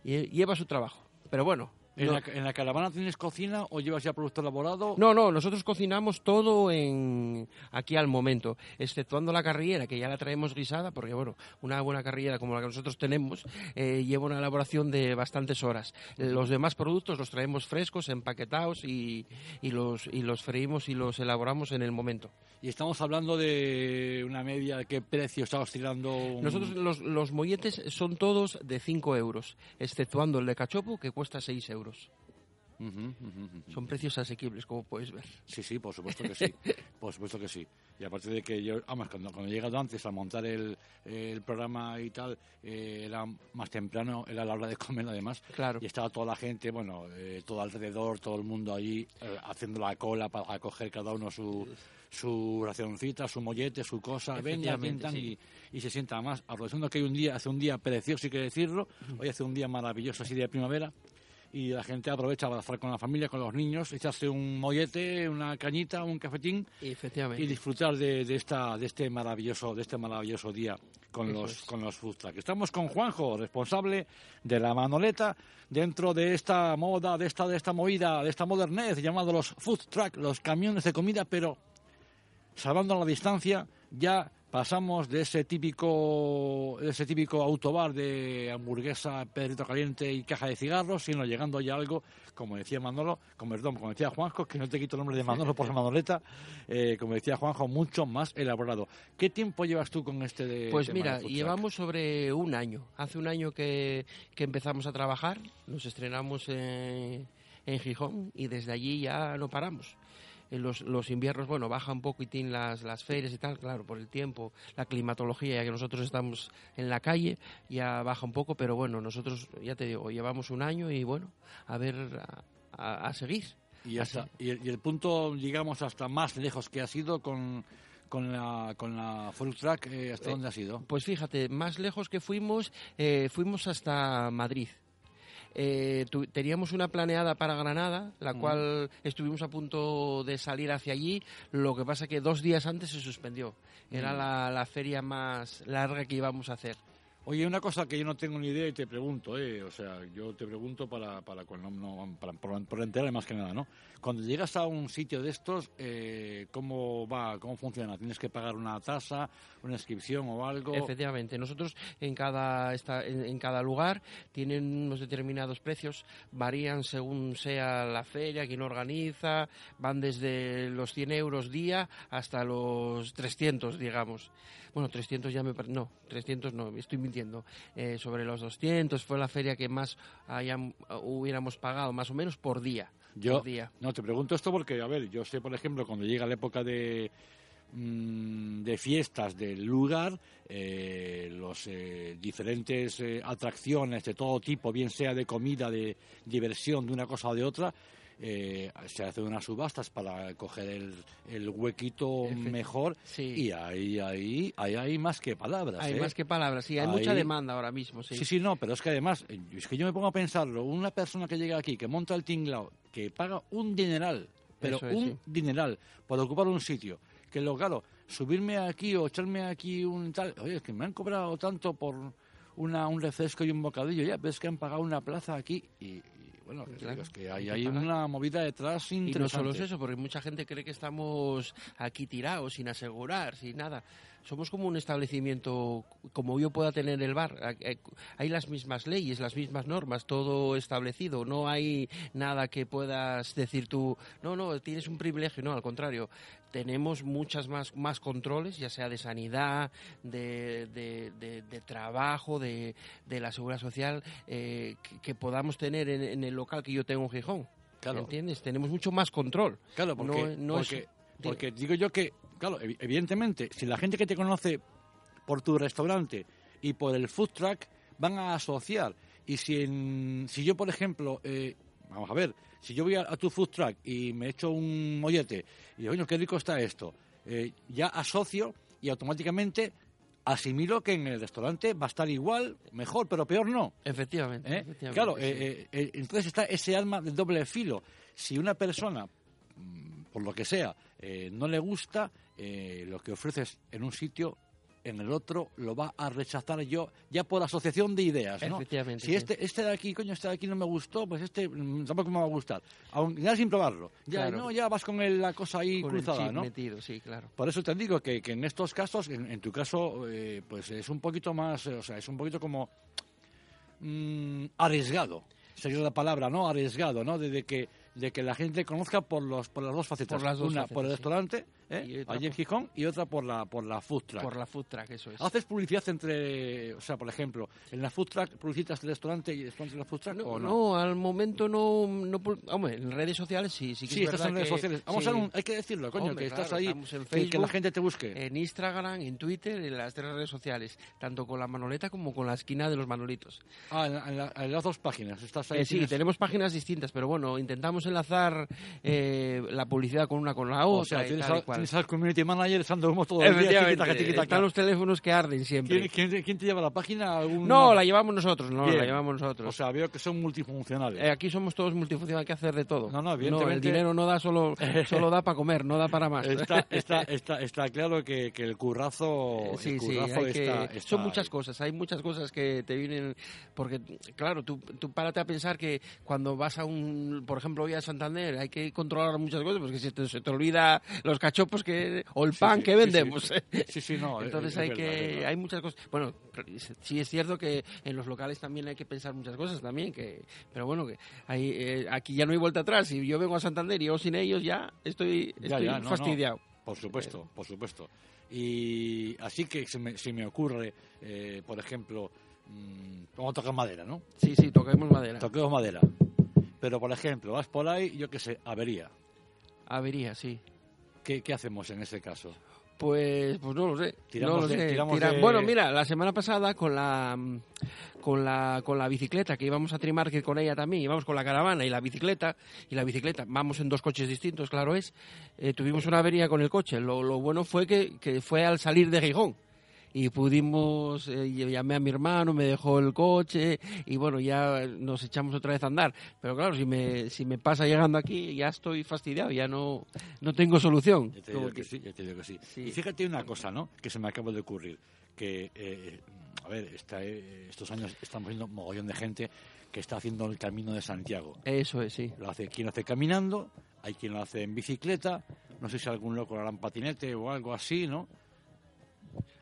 C: y- lleva su trabajo. Pero bueno,
A: ¿En,
C: no-
A: la, ¿En la caravana tienes cocina o llevas ya producto elaborado?
C: No, no, nosotros cocinamos todo en aquí al momento, exceptuando la carrillera, que ya la traemos guisada, porque bueno, una buena carrillera como la que nosotros tenemos eh, lleva una elaboración de bastantes horas. Los demás productos los traemos frescos, empaquetados y, y los, y los freímos y los elaboramos en el momento.
A: Y estamos hablando de una media, ¿qué precio está oscilando? un-
C: Nosotros los, los molletes son todos de 5 euros, exceptuando el de cachopo, que cuesta 6 euros.
A: Ujú, ujú, ujú.
C: Son precios asequibles, como puedes ver.
A: Sí, sí, por supuesto que sí. [LAUGHS] por supuesto que sí. Y aparte de que yo, además, cuando, cuando he llegado antes a montar el, el programa y tal, eh, era más temprano, era la hora de comer además.
C: Claro.
A: Y estaba toda la gente, bueno, eh, todo alrededor, todo el mundo allí eh, haciendo la cola para coger cada uno su, su racioncita, su mollete, su cosa. Venga,
C: Efectivamente,
A: pintan
C: sí.
A: y, y se sienta más. Aprovechando que hay un día, hace un día precioso, hay que decirlo. Hoy hace un día maravilloso así de primavera y la gente aprovecha para estar con la familia, con los niños, echarse un mollete, una cañita, un cafetín
C: Efectivamente.
A: y disfrutar de, de esta de este maravilloso de este maravilloso día con
C: Eso
A: los
C: es.
A: con los food truck. Estamos con Juanjo, responsable de la Manoleta dentro de esta moda, de esta de esta movida, de esta modernez llamado los food truck, los camiones de comida, pero salvando la distancia, ya pasamos de ese típico de ese típico autobar de hamburguesa, pedrito caliente y caja de cigarros, sino llegando ya algo, como decía Manolo, como, perdón, como decía Juanjo, que no te quito el nombre de Manolo por la Manoleta, eh, como decía Juanjo, mucho más elaborado. ¿Qué tiempo llevas tú con este de
C: Pues
A: tema
C: mira,
A: de
C: llevamos sobre un año. Hace un año que, que empezamos a trabajar, nos estrenamos en, en Gijón y desde allí ya no paramos. En los, los inviernos, bueno, baja un poquitín las, las ferias y tal, claro, por el tiempo, la climatología, ya que nosotros estamos en la calle, ya baja un poco, pero bueno, nosotros, ya te digo, llevamos un año y bueno, a ver, a, a- a seguir.
A: Y, hasta, y, el, y el punto, digamos, hasta más lejos que ha sido con, con la, con la food truck, eh, ¿hasta
C: Eh,
A: dónde ha sido?
C: Pues fíjate, más lejos que fuimos, eh, fuimos hasta Madrid. Eh, tu- teníamos una planeada para Granada, la
A: Mm.
C: cual estuvimos a punto de salir hacia allí, lo que pasa que dos días antes se suspendió. Era
A: Mm.
C: la, la feria más larga que íbamos a hacer.
A: Oye, una cosa que yo no tengo ni idea y te pregunto, ¿eh? O sea, yo te pregunto para, para, cuando no- para, enterarme más que nada, ¿no? Cuando llegas a un sitio de estos, eh, ¿cómo va, cómo funciona? ¿Tienes que pagar una tasa, una inscripción o algo?
C: Efectivamente, nosotros en cada, esta- en, en cada lugar tienen unos determinados precios, varían según sea la feria, quien organiza, van desde los 100 euros día hasta los 300, digamos. Bueno, 300 ya me no, 300 no, estoy mintiendo. Eh, sobre los 200 fue la feria que más hayam- hubiéramos pagado, más o menos por día.
A: Yo
C: por día.
A: no te pregunto esto porque, a ver, yo sé, por ejemplo, cuando llega la época de mm, de fiestas del lugar, eh, los eh, diferentes eh, atracciones de todo tipo, bien sea de comida, de diversión, de una cosa o de otra, eh, se hacen unas subastas para coger el, el huequito
C: Efe-
A: mejor
C: Sí.
A: y ahí, ahí, ahí hay más que palabras.
C: Hay
A: ¿eh?
C: más que palabras, sí, hay
A: Ahí-
C: mucha demanda ahora mismo, sí.
A: Sí, sí, no, pero es que además, eh, es que yo me pongo a pensarlo, una persona que llega aquí, que monta el tinglao, que paga un dineral, pero
C: es,
A: un
C: sí.
A: dineral por ocupar un sitio, que lo claro, subirme aquí o echarme aquí un tal, oye, es que me han cobrado tanto por una, un refresco y un bocadillo, ya, ves que han pagado una plaza aquí y, bueno, es-
C: Claro,
A: es que
C: hay
A: hay, una movida detrás
C: Y
A: interesante.
C: no solo es eso, porque mucha gente cree que estamos aquí tirados, sin asegurar, sin nada. Somos como un establecimiento, como yo pueda tener el bar. Hay- las mismas leyes, las mismas normas, todo establecido. No hay nada que puedas decir tú, no, no, tienes un privilegio. No, al contrario. Tenemos muchas más, más controles, ya sea de sanidad, de, de- de- de trabajo, de, de la seguridad social, eh, que, que podamos tener en, en el local que yo tengo en Gijón.
A: Claro.
C: ¿Entiendes? Tenemos mucho más control.
A: Claro, porque,
C: No- no es-
A: porque, porque digo yo que, claro, evi- evidentemente, si la gente que te conoce por tu restaurante y por el food truck van a asociar. Y si, en- si yo, por ejemplo, eh, vamos a ver, si yo voy a, a tu food truck y me echo un mollete y digo, qué rico está esto, eh, ya asocio y automáticamente asimilo que en el restaurante va a estar igual, mejor, pero peor no.
C: Efectivamente.
A: ¿Eh?
C: efectivamente,
A: Claro,
C: sí.
A: eh, eh, eh, entonces está ese arma de doble filo. Si una persona, mm, por lo que sea, eh, no le gusta eh, lo que ofreces en un sitio, en el otro lo va a rechazar yo ya por asociación de ideas, ¿no?
C: Efectivamente,
A: Si
C: sí.
A: este, este de aquí, coño, este de aquí no me gustó, pues este mm, tampoco me va a gustar. Aun, ya sin probarlo. Ya,
C: Claro.
A: no, ya vas con el- la cosa ahí
C: Con el
A: cruzada,
C: chip
A: ¿no?
C: metido, sí, claro.
A: Por eso te digo que, que en estos casos, en, en tu caso, eh, pues es un poquito más, eh, o sea, es un poquito como mm, arriesgado, sería la palabra, ¿no? Arriesgado, ¿no? De, de que de que la gente conozca por los por las dos facetas,
C: Por las dos
A: una
C: facetas,
A: por el restaurante, ¿eh? Allí en Gijón, y otra por la por la food truck.
C: Por la food truck, eso es.
A: ¿Haces publicidad entre, o sea, por ejemplo, en la food truck publicitas el restaurante y el restaurante en la food truck
C: No,
A: o no?
C: no, al momento no, no Hombre, en redes sociales sí, sí que
A: Sí,
C: es
A: estás en redes
C: que-
A: sociales. Vamos
C: sí.
A: a un- hay que decirlo, coño,
C: Hombre,
A: que estás ahí, que- que, la gente te busque.
C: En Instagram, en Twitter, en las tres redes sociales, tanto con la Manoleta como con la esquina de los Manolitos.
A: Ah, en, la- en la- en las dos páginas. Estás ahí.
C: Eh, sí,
A: tienes-
C: tenemos páginas distintas, pero bueno, intentamos enlazar eh, la publicidad con una con la
A: O
C: otra.
A: sea,
C: y tal y
A: al,
C: cual.
A: tienes al community manager echando humo todo el día.
C: Están los teléfonos que arden siempre.
A: ¿Quién, quién, quién te lleva la página? ¿Algún-
C: No, la llevamos nosotros, no,
A: Bien.
C: la llevamos nosotros.
A: O sea, veo que son multifuncionales.
C: Eh, aquí somos todos multifuncionales, hay que hacer de todo.
A: No, no,
C: el dinero no da solo, [LAUGHS] solo da para comer, no da para más.
A: Está, está, [LAUGHS] está, está claro que, que el currazo,
C: Sí,
A: el currazo está,
C: son muchas cosas, hay muchas cosas que te vienen, porque claro, tú, tú párate a pensar que cuando vas a un, por ejemplo, hoy a Santander, hay que controlar muchas cosas, porque se te, se te olvida los cachopos que, o el pan
A: sí,
C: que vendemos.
A: sí. Sí, sí, no.
C: Entonces
A: es
C: hay
A: verdad,
C: que,
A: verdad.
C: hay muchas cosas. Bueno, sí es cierto que en los locales también hay que pensar muchas cosas también, que, pero bueno, que hay, eh, aquí ya no hay vuelta atrás. Si yo vengo a Santander y yo sin ellos ya estoy,
A: Ya,
C: estoy
A: ya, no, no.
C: fastidiado.
A: Por supuesto, por supuesto. Y así que se me, se me ocurre, eh, por ejemplo, mm, vamos a tocar madera, ¿no?
C: Sí, sí, toquemos madera.
A: Toquemos madera. Pero, por ejemplo, vas por ahí, yo qué sé, avería.
C: Avería, sí.
A: ¿Qué, qué hacemos en ese caso?
C: Pues, pues no lo sé.
A: Tiramos
C: no lo
A: de-
C: sé.
A: tiramos
C: Tira-
A: de-
C: Bueno, mira, la semana pasada con la con la con la bicicleta que íbamos a Trimarket con ella también, íbamos con la caravana y la bicicleta y la bicicleta, vamos en dos coches distintos, claro es. eh, tuvimos una avería con el coche. Lo, lo bueno fue que, que fue al salir de Gijón. Y pudimos, eh, llamé a mi hermano, me dejó el coche y bueno, ya nos echamos otra vez a andar. Pero claro, si me, si me pasa llegando aquí, ya estoy fastidiado, ya no, no tengo solución.
A: Ya te digo que
C: que-
A: sí, ya te digo que sí.
C: Sí.
A: Y fíjate una cosa, ¿no? Que se me acaba de ocurrir. Que, eh, a ver, esta, eh, estos años estamos viendo mogollón de gente que está haciendo el camino de Santiago.
C: Eso es, sí.
A: Lo hace quien lo hace caminando, hay quien lo hace en bicicleta, no sé si algún loco lo hará en patinete o algo así, ¿no?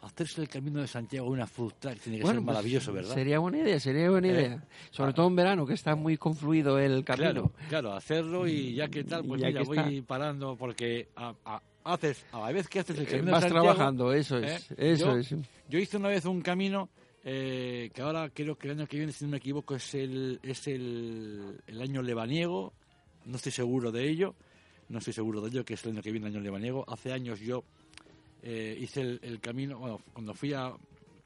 A: Hacerse el camino de Santiago una truck tiene que ser
C: pues,
A: maravilloso, ¿verdad?
C: Sería buena idea, sería buena
A: ¿Eh?
C: idea. Sobre todo en verano, que está muy confluido el camino.
A: Claro, claro, hacerlo y ya que tal, pues
C: Ya
A: mira, voy
C: está.
A: parando porque a, a- haces, a la vez que haces el
C: Eh,
A: camino de
C: Vas
A: Santiago,
C: trabajando, eso es.
A: ¿eh?
C: Eso
A: Yo-
C: es.
A: Yo hice una vez un camino eh, que ahora creo que el año que viene, si no me equivoco, es el, es el, el año lebaniego. No estoy seguro de ello. No estoy seguro de ello, que es el año que viene, el año lebaniego. Hace años yo eh, hice el, el camino, bueno, cuando fui a,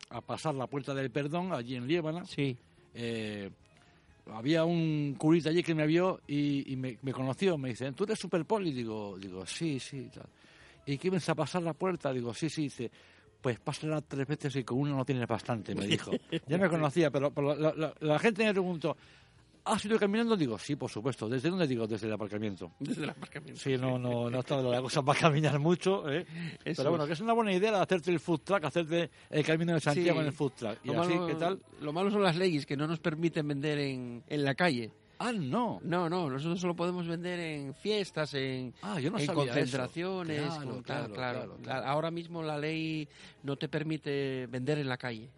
A: a pasar la puerta del perdón allí en Líbana,
C: Sí.
A: eh, había un curita allí que me vio y, y me, me conoció. Me dice, ¿tú eres super poli? Digo, digo sí, sí. y Tal. ¿Y qué vienes a pasar la puerta? Digo, sí, sí. Dice, pues pásala tres veces y con una no tienes bastante, me dijo. [LAUGHS] Ya me conocía, pero, pero la, la- la gente me preguntó, ¿has ido caminando? Digo, sí, por supuesto. ¿Desde dónde? Digo, desde el aparcamiento.
C: Desde el aparcamiento.
A: Sí, no, no, no [LAUGHS] está la cosa para caminar mucho, ¿eh? Pero bueno, que es una buena idea hacerte el food truck, hacerte el camino de Santiago
C: Sí.
A: en el food truck. Y
C: Lo
A: así,
C: malo,
A: ¿qué tal?
C: lo malo son las leyes que no nos permiten vender en, en la calle.
A: Ah, no.
C: No, no, nosotros solo podemos vender en fiestas, en,
A: Ah, yo no
C: en concentraciones.
A: Claro,
C: con
A: claro,
C: claro.
A: claro, claro.
C: La- Ahora mismo la ley no te permite vender en la calle.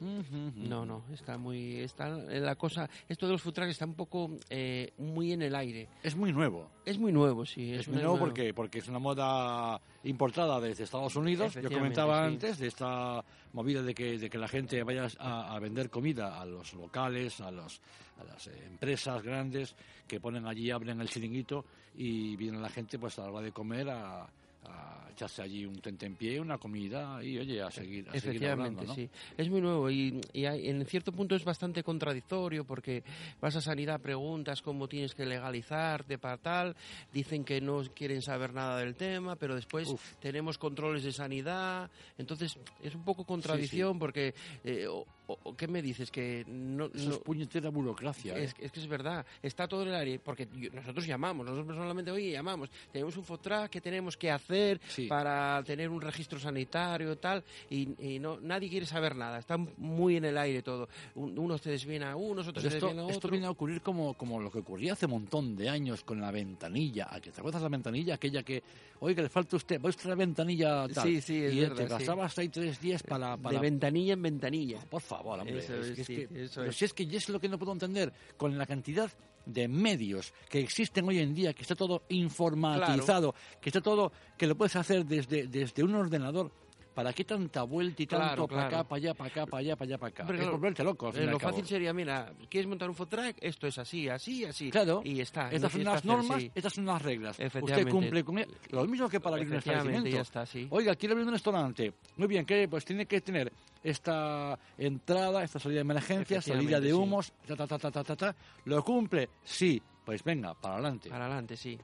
C: No, no, está muy, está la cosa, esto de los trucks está un poco eh, muy en el aire.
A: Es muy nuevo.
C: Es muy nuevo, sí.
A: Es, muy nuevo porque, porque es una moda importada desde Estados Unidos. Yo comentaba
C: sí.
A: antes de esta movida de que, de que la gente vaya a, a vender comida a los locales, a, los, a las eh, empresas grandes que ponen allí, abren el chiringuito y viene la gente pues a la hora de comer a, a echarse allí un tentempié, una comida y oye, a seguir, a seguir
C: Efectivamente,
A: hablando, ¿no?
C: sí. Es muy nuevo y, y hay- en cierto punto es bastante contradictorio porque vas a sanidad, preguntas cómo tienes que legalizarte para tal, dicen que no quieren saber nada del tema, pero después
A: Uf.
C: tenemos controles de sanidad, entonces es un poco contradicción porque, eh, o- ¿qué me dices? Que no... No-
A: es puñetera burocracia. ¿eh?
C: es, que es verdad, está todo en el aire, porque nosotros llamamos, nosotros personalmente, oye, llamamos, tenemos un fotrack que tenemos que hacer
A: Sí.
C: para tener un registro sanitario y tal, y, no, nadie quiere saber nada, está muy en el aire todo. Un- unos te desvían a unos, otros
A: Pero
C: te
A: esto,
C: desvían a
A: esto
C: otros.
A: viene a ocurrir como, como lo que ocurría hace un montón de años con la ventanilla. ¿A que ¿Te acuerdas la ventanilla? Aquella que, oiga, le falta a usted, va usted a la ventanilla tal.
C: Sí, sí, es
A: y
C: verdad,
A: te
C: sí.
A: pasabas ahí tres días para... para
C: De ventanilla en ventanilla.
A: por favor, hombre.
C: Eso
A: es
C: es,
A: que, es
C: sí,
A: que-
C: eso
A: pero
C: es.
A: si es que es lo que no puedo entender con la cantidad de medios que existen hoy en día, que está todo informatizado, que está todo, que lo puedes hacer desde, desde un ordenador. ¿Para qué tanta vuelta y tanto
C: Claro,
A: para acá, para allá, para acá, para allá, para allá, para acá?
C: Hombre,
A: es volverte loco. al fin
C: Eh,
A: al
C: lo
A: cabo.
C: fácil sería, mira, ¿quieres montar un fotrack? Esto es así, así, así.
A: Claro.
C: Y está.
A: Estas son las normas,
C: sí.
A: estas son las reglas. Usted cumple con ellas. Lo mismo que para abrir un establecimiento.
C: ya está, sí.
A: Oiga, quiere abrir un restaurante. Muy bien, ¿qué? Pues tiene que tener esta entrada, esta salida de emergencia, salida de
C: sí.
A: humos, ta, ta, ta, ta, ta, ta, ta. ¿Lo cumple? Sí. Pues venga, para adelante.
C: Para adelante, sí.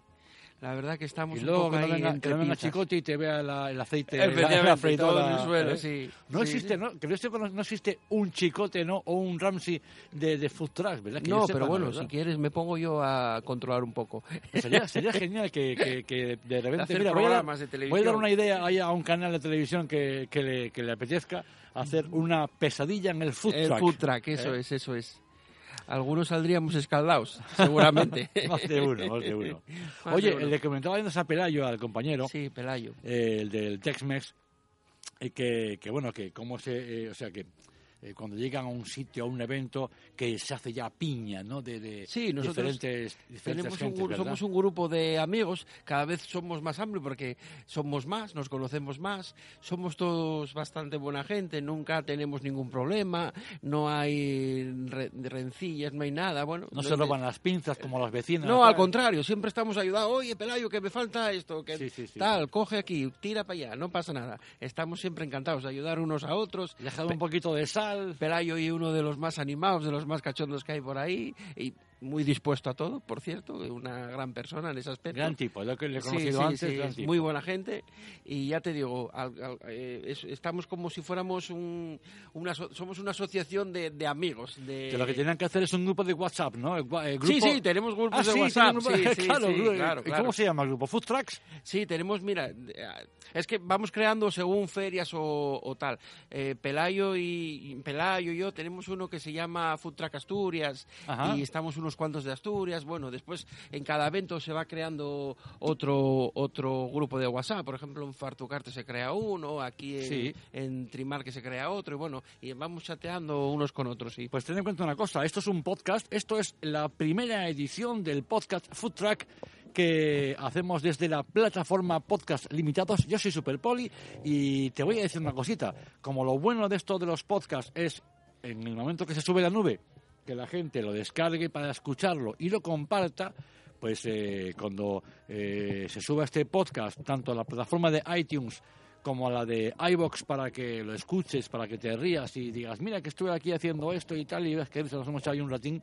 C: La verdad que estamos
A: y
C: un
A: luego
C: poco
A: que no venga, que no venga. Chicote y te vea la- el aceite, la, [LAUGHS] freidora,
C: el suelo,
A: ¿eh?
C: sí.
A: No
C: Sí,
A: existe,
C: sí.
A: ¿no? Que existe un chicote, ¿no? O un Ramsey de, de food truck, ¿verdad? Que
C: No,
A: sepa,
C: pero bueno,
A: ¿verdad?
C: si quieres me pongo yo a controlar un poco.
A: Pues Sería, [LAUGHS] sería genial que, que- que de repente mira, voy a,
C: de
A: voy a dar una idea ahí a un canal de televisión que, que le, que le apetezca hacer una pesadilla en el food
C: el
A: truck.
C: food truck, eso
A: ¿Eh?
C: es, eso es. Algunos saldríamos escaldados, seguramente. [LAUGHS]
A: más de uno, más de uno. [LAUGHS]
C: Más
A: Oye,
C: de uno.
A: le comentaba antes a Pelayo, al compañero,
C: Sí, Pelayo.
A: eh, el del Tex-Mex, eh, que, que bueno, que cómo se, eh, o sea, que eh, cuando llegan a un sitio, a un evento, que se hace ya piña, ¿no? De, de
C: Sí, nosotros
A: diferentes, diferentes
C: Tenemos un,
A: gentes, ¿verdad?
C: somos un grupo de amigos, cada vez somos más amplios porque somos más, nos conocemos más, somos todos bastante buena gente, nunca tenemos ningún problema, no hay re- rencillas, no hay nada. Bueno,
A: No se roban las pinzas como las vecinas.
C: No, al contrario, siempre estamos ayudados. Oye, Pelayo, que me falta esto, que
A: Sí, sí, sí.
C: tal, coge aquí, tira para allá, no pasa nada. Estamos siempre encantados de ayudar unos a otros.
A: Dejad un poquito de sal.
C: Pelayo y uno de los más animados, de los más cachondos que hay por ahí, y muy dispuesto a todo, por cierto, una gran persona en ese aspecto.
A: Gran tipo, lo que le he
C: Sí,
A: conocido
C: sí,
A: antes.
C: sí,
A: gran tipo.
C: muy buena gente y ya te digo, al- al- eh, es- estamos como si fuéramos un, una, somos una asociación de, de amigos. De...
A: Que lo que tenían que hacer es un grupo de WhatsApp, ¿no? El, el
C: Sí,
A: grupo...
C: sí, tenemos grupos
A: Ah,
C: de
A: sí,
C: WhatsApp.
A: tienen
C: sí, sí,
A: claro,
C: sí, claro,
A: ¿Y
C: claro.
A: ¿Cómo se llama el grupo? ¿Food Trucks?
C: Sí, tenemos, mira, eh, es que vamos creando según ferias o, o tal. Eh, Pelayo y Pelayo y yo tenemos uno que se llama Food Truck Asturias
A: Ajá.
C: y estamos unos cuantos de Asturias. Bueno, después en cada evento se va creando otro otro grupo de WhatsApp. Por ejemplo, en Fartucarte se crea uno, aquí en,
A: Sí.
C: en Trimar que se crea otro y bueno, y vamos chateando unos con otros. Sí.
A: Pues ten en cuenta una cosa, esto es un podcast, esto es la primera edición del podcast Food Truck que hacemos desde la plataforma Podcast Limitados. Yo soy Super Poli y te voy a decir una cosita, como lo bueno de esto de los podcasts es en el momento que se sube la nube, que la gente lo descargue para escucharlo y lo comparta, pues eh, cuando eh, se suba este podcast, tanto a la plataforma de iTunes como la de iBox para que lo escuches, para que te rías y digas, mira que estuve aquí haciendo esto y tal, y ves que nos hemos echado ahí un ratín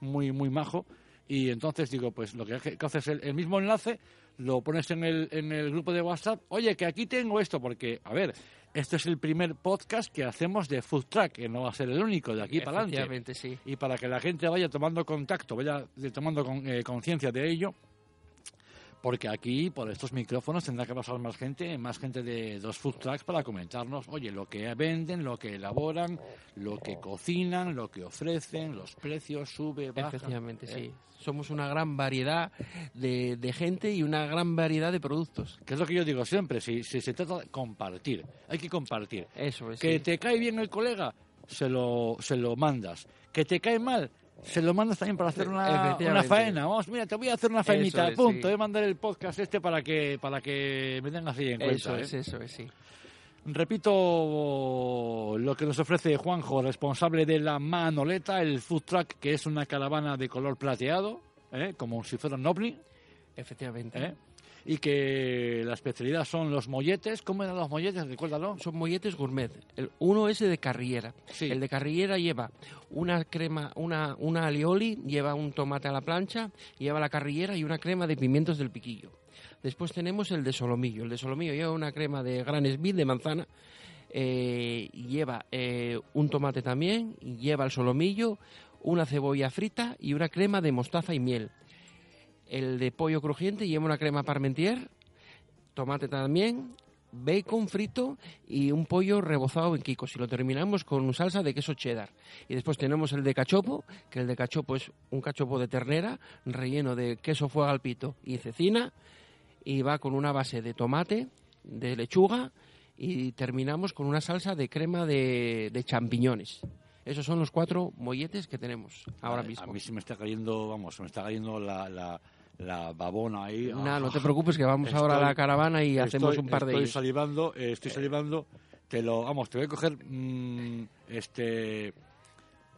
A: muy, muy majo. Y entonces digo, pues lo que, que haces el, el mismo enlace, lo pones en el, en el grupo de WhatsApp, oye, que aquí tengo esto, porque, a ver, este es el primer podcast que hacemos de Food Track, que no va a ser el único de aquí para adelante.
C: Sí.
A: Y para que la gente vaya tomando contacto, vaya tomando con- eh, conciencia de ello, porque aquí, por estos micrófonos, tendrá que pasar más gente, más gente de dos food trucks para comentarnos, oye, lo que venden, lo que elaboran, lo que cocinan, lo que ofrecen, los precios, sube, baja.
C: Efectivamente,
A: ¿eh?
C: sí. Somos una gran variedad de, de gente y una gran variedad de productos.
A: Que es lo que yo digo siempre, si, si se trata de compartir, hay que compartir.
C: Eso es.
A: Que
C: sí.
A: te cae bien el colega, se lo, se lo mandas. Que te cae mal, se lo mandas también para hacer una, una faena. Vamos, mira, te voy a hacer una faenita,
C: es,
A: punto.
C: sí.
A: Voy a mandar el podcast este para que, para que me tengas ahí en cuenta.
C: Eso
A: ¿eh?
C: es, eso es, sí.
A: Repito lo que nos ofrece Juanjo, responsable de la Manoleta, el food truck, que es una caravana de color plateado, ¿eh? como si fuera un ovni,
C: Efectivamente.
A: ¿eh? Y que la especialidad son los molletes. ¿Cómo eran los molletes? Recuérdalo.
C: Son molletes gourmet. El, uno es de carrillera.
A: Sí.
C: El de carrillera lleva una crema, una, una alioli, lleva un tomate a la plancha, lleva la carrillera y una crema de pimientos del piquillo. Después tenemos el de solomillo. El de solomillo lleva una crema de gran smith de manzana, eh, lleva eh, un tomate también, lleva el solomillo, una cebolla frita y una crema de mostaza y miel. El de pollo crujiente lleva una crema parmentier, tomate también, bacon frito y un pollo rebozado en quicos. Y lo terminamos con salsa de queso cheddar. Y después tenemos el de cachopo, que el de cachopo es un cachopo de ternera relleno de queso fuego al pito y cecina. Y va con una base de tomate, de lechuga y terminamos con una salsa de crema de, de champiñones. Esos son los cuatro molletes que tenemos ahora mismo.
A: A mí se me está cayendo, vamos, se me está cayendo la, la, la babona ahí.
C: No
A: Ah,
C: te preocupes que vamos ahora a la
A: Estoy-
C: caravana y hacemos
A: estoy-
C: un par de
A: Estoy salivando, eh, estoy salivando. Te lo, vamos, te voy a coger mm, este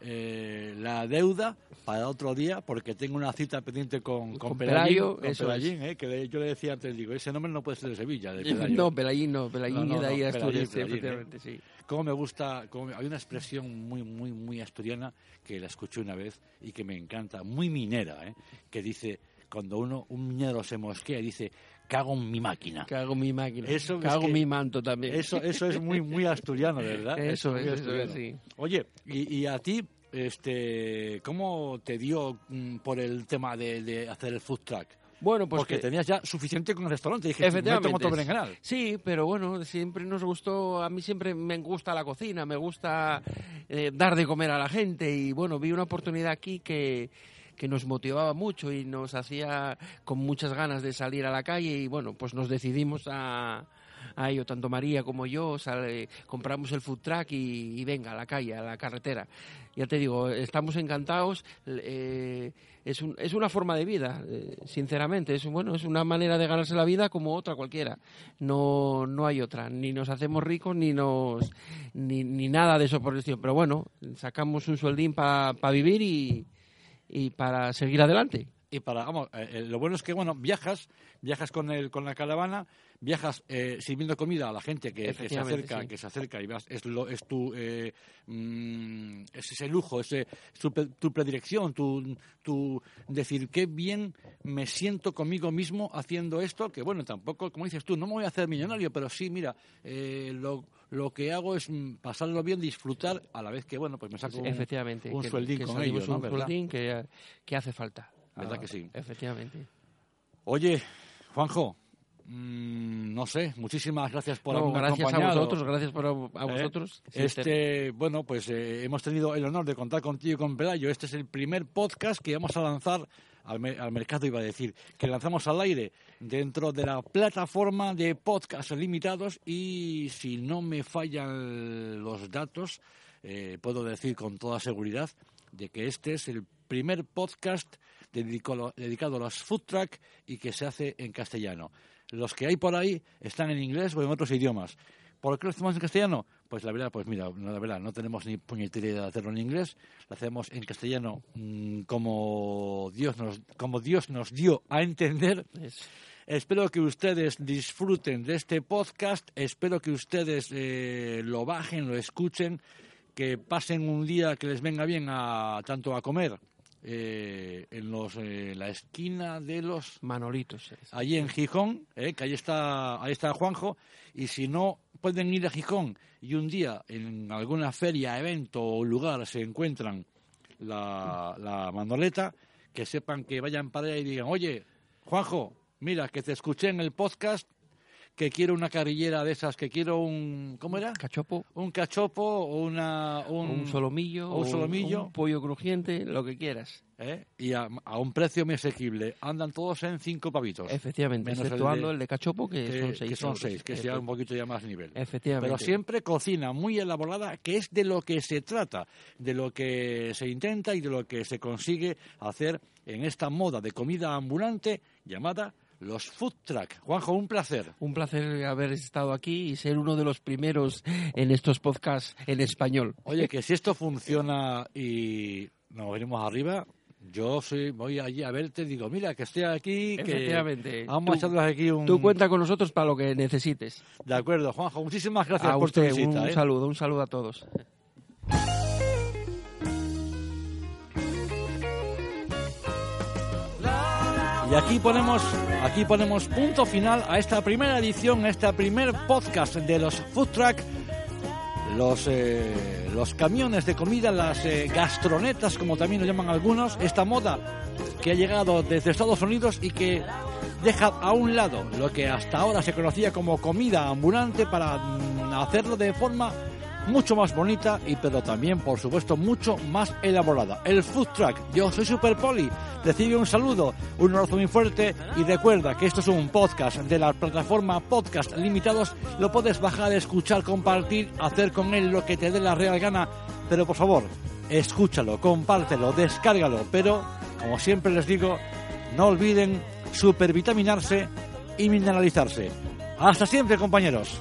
A: eh, la deuda para otro día porque tengo una cita pendiente con, con,
C: Con Pelayo,
A: con
C: eso
A: Pelayín, eh, que yo le decía antes, digo, ese nombre no puede ser de Sevilla, de [LAUGHS] Pelayo.
C: No, Pelayín no, Pelayín
A: No, no,
C: de ahí
A: no,
C: Asturias,
A: Pelayín,
C: efectivamente, sí.
A: Cómo me gusta, cómo me- hay una expresión muy, muy, muy asturiana que la escuché una vez y que me encanta, muy minera, ¿eh? que dice, cuando uno, un minero se mosquea, dice, cago en mi máquina.
C: Cago mi máquina,
A: Eso es
C: cago
A: que-
C: mi manto también.
A: Eso, eso es muy, muy asturiano, ¿verdad? [LAUGHS]
C: Eso es, eso es, sí.
A: Oye, y, y a ti, este, ¿cómo te dio mm, por el tema de, de hacer el food truck?
C: Bueno, pues
A: Porque
C: que-
A: tenías ya suficiente con el restaurante. Dije, me
C: Efectivamente.
A: berenjenal.
C: Sí, pero bueno, siempre nos gustó, a mí siempre me gusta la cocina, me gusta eh, dar de comer a la gente y bueno, vi una oportunidad aquí que, que nos motivaba mucho y nos hacía con muchas ganas de salir a la calle y bueno, pues nos decidimos a, a ello, tanto María como yo, sale- compramos el food truck y, venga, a la calle, a la carretera. Ya te digo, estamos encantados. eh, es, es una forma de vida, eh, sinceramente. Es, bueno, es una manera de ganarse la vida como otra cualquiera. No, no hay otra. Ni nos hacemos ricos ni nos ni, ni nada de eso por el estilo. Pero bueno, sacamos un sueldín para vivir y, y para seguir adelante.
A: Y para, vamos, eh, eh, lo bueno es que, bueno, viajas, viajas con el, con la caravana, viajas eh, sirviendo comida a la gente que, que se acerca,
C: sí.
A: que se acerca y vas, es, lo, es tu, eh, mm, es ese lujo, ese, tu, tu predilección, tu, tu decir qué bien me siento conmigo mismo haciendo esto, que bueno, tampoco, como dices tú, no me voy a hacer millonario, pero sí, mira, eh, lo, lo que hago es mm, pasarlo bien, disfrutar, a la vez que, bueno, pues me saco un,
C: Efectivamente.
A: un
C: que-
A: sueldín
C: que
A: con ellos, ¿no?
C: un sueldín que, que hace falta.
A: ¿Verdad
C: Ah,
A: que sí?
C: Efectivamente.
A: Oye, Juanjo, mm, no sé, muchísimas gracias por
C: No, gracias a vosotros, gracias por, a
A: ¿Eh?
C: vosotros.
A: Este, bueno, pues eh, hemos tenido el honor de contar contigo y con Pelayo. Este es el primer podcast que vamos a lanzar al, al mercado, iba a decir, que lanzamos al aire dentro de la plataforma de podcasts limitados y si no me fallan los datos, eh, puedo decir con toda seguridad de que este es el primer podcast dedicado, dedicado a los food truck y que se hace en castellano. Los que hay por ahí están en inglés o en otros idiomas. ¿Por qué lo hacemos en castellano? Pues la verdad, pues mira, la verdad, no tenemos ni puñetera idea de hacerlo en inglés. Lo hacemos en castellano mm, como Dios nos, como Dios nos dio a entender.
C: Es-
A: Espero que ustedes disfruten de este podcast, espero que ustedes eh, lo bajen, lo escuchen, que pasen un día que les venga bien a tanto a comer eh, en los eh, la esquina de los
C: Manolitos.
A: allí en Gijón, eh, que ahí está, ahí está Juanjo, y si no pueden ir a Gijón y un día en alguna feria, evento o lugar se encuentran la, la mandoleta, que sepan que vayan para allá y digan, oye, Juanjo, mira, que te escuché en el podcast, que quiero una carrillera de esas, que quiero un, ¿cómo era?
C: Cachopo,
A: Un cachopo o una, un,
C: o un solomillo,
A: o un solomillo.
C: un pollo crujiente, lo que quieras.
A: ¿eh? y a, a un precio muy asequible. Andan todos en cinco pavitos.
C: Efectivamente,
A: Menos el
C: exceptuando
A: de-
C: el de, cachopo, que,
A: que,
C: son seis.
A: que son seis, que sea un poquito ya más nivel.
C: Efectivamente.
A: Pero siempre cocina muy elaborada, que es de lo que se trata, de lo que se intenta y de lo que se consigue hacer en esta moda de comida ambulante llamada los food truck. Juanjo, un placer.
C: Un placer haber estado aquí y ser uno de los primeros en estos podcasts en español.
A: Oye, que si esto funciona y nos venimos arriba, yo soy, voy allí a verte y digo, mira, que estoy aquí, que
C: Efectivamente.
A: vamos
C: Tú-
A: a echarnos aquí un...
C: Tú cuenta con nosotros para lo que necesites.
A: De acuerdo, Juanjo, muchísimas gracias
C: a
A: por
C: usted,
A: tu visita.
C: un
A: ¿eh?
C: saludo, un saludo a todos.
A: Y aquí ponemos, aquí ponemos punto final a esta primera edición, a este primer podcast de los food truck, los, eh, los camiones de comida, las eh, gastronetas, como también lo llaman algunos, esta moda que ha llegado desde Estados Unidos y que deja a un lado lo que hasta ahora se conocía como comida ambulante para mm, hacerlo de forma mucho más bonita y pero también por supuesto mucho más elaborada. El food truck. Yo soy Super Poli. Recibe un saludo, un abrazo muy fuerte y recuerda que esto es un podcast de la plataforma Podcast Limitados. Lo puedes bajar, escuchar, compartir, hacer con él lo que te dé la real gana, pero por favor, escúchalo, compártelo, descárgalo, pero como siempre les digo, no olviden supervitaminarse y mineralizarse. Hasta siempre, compañeros.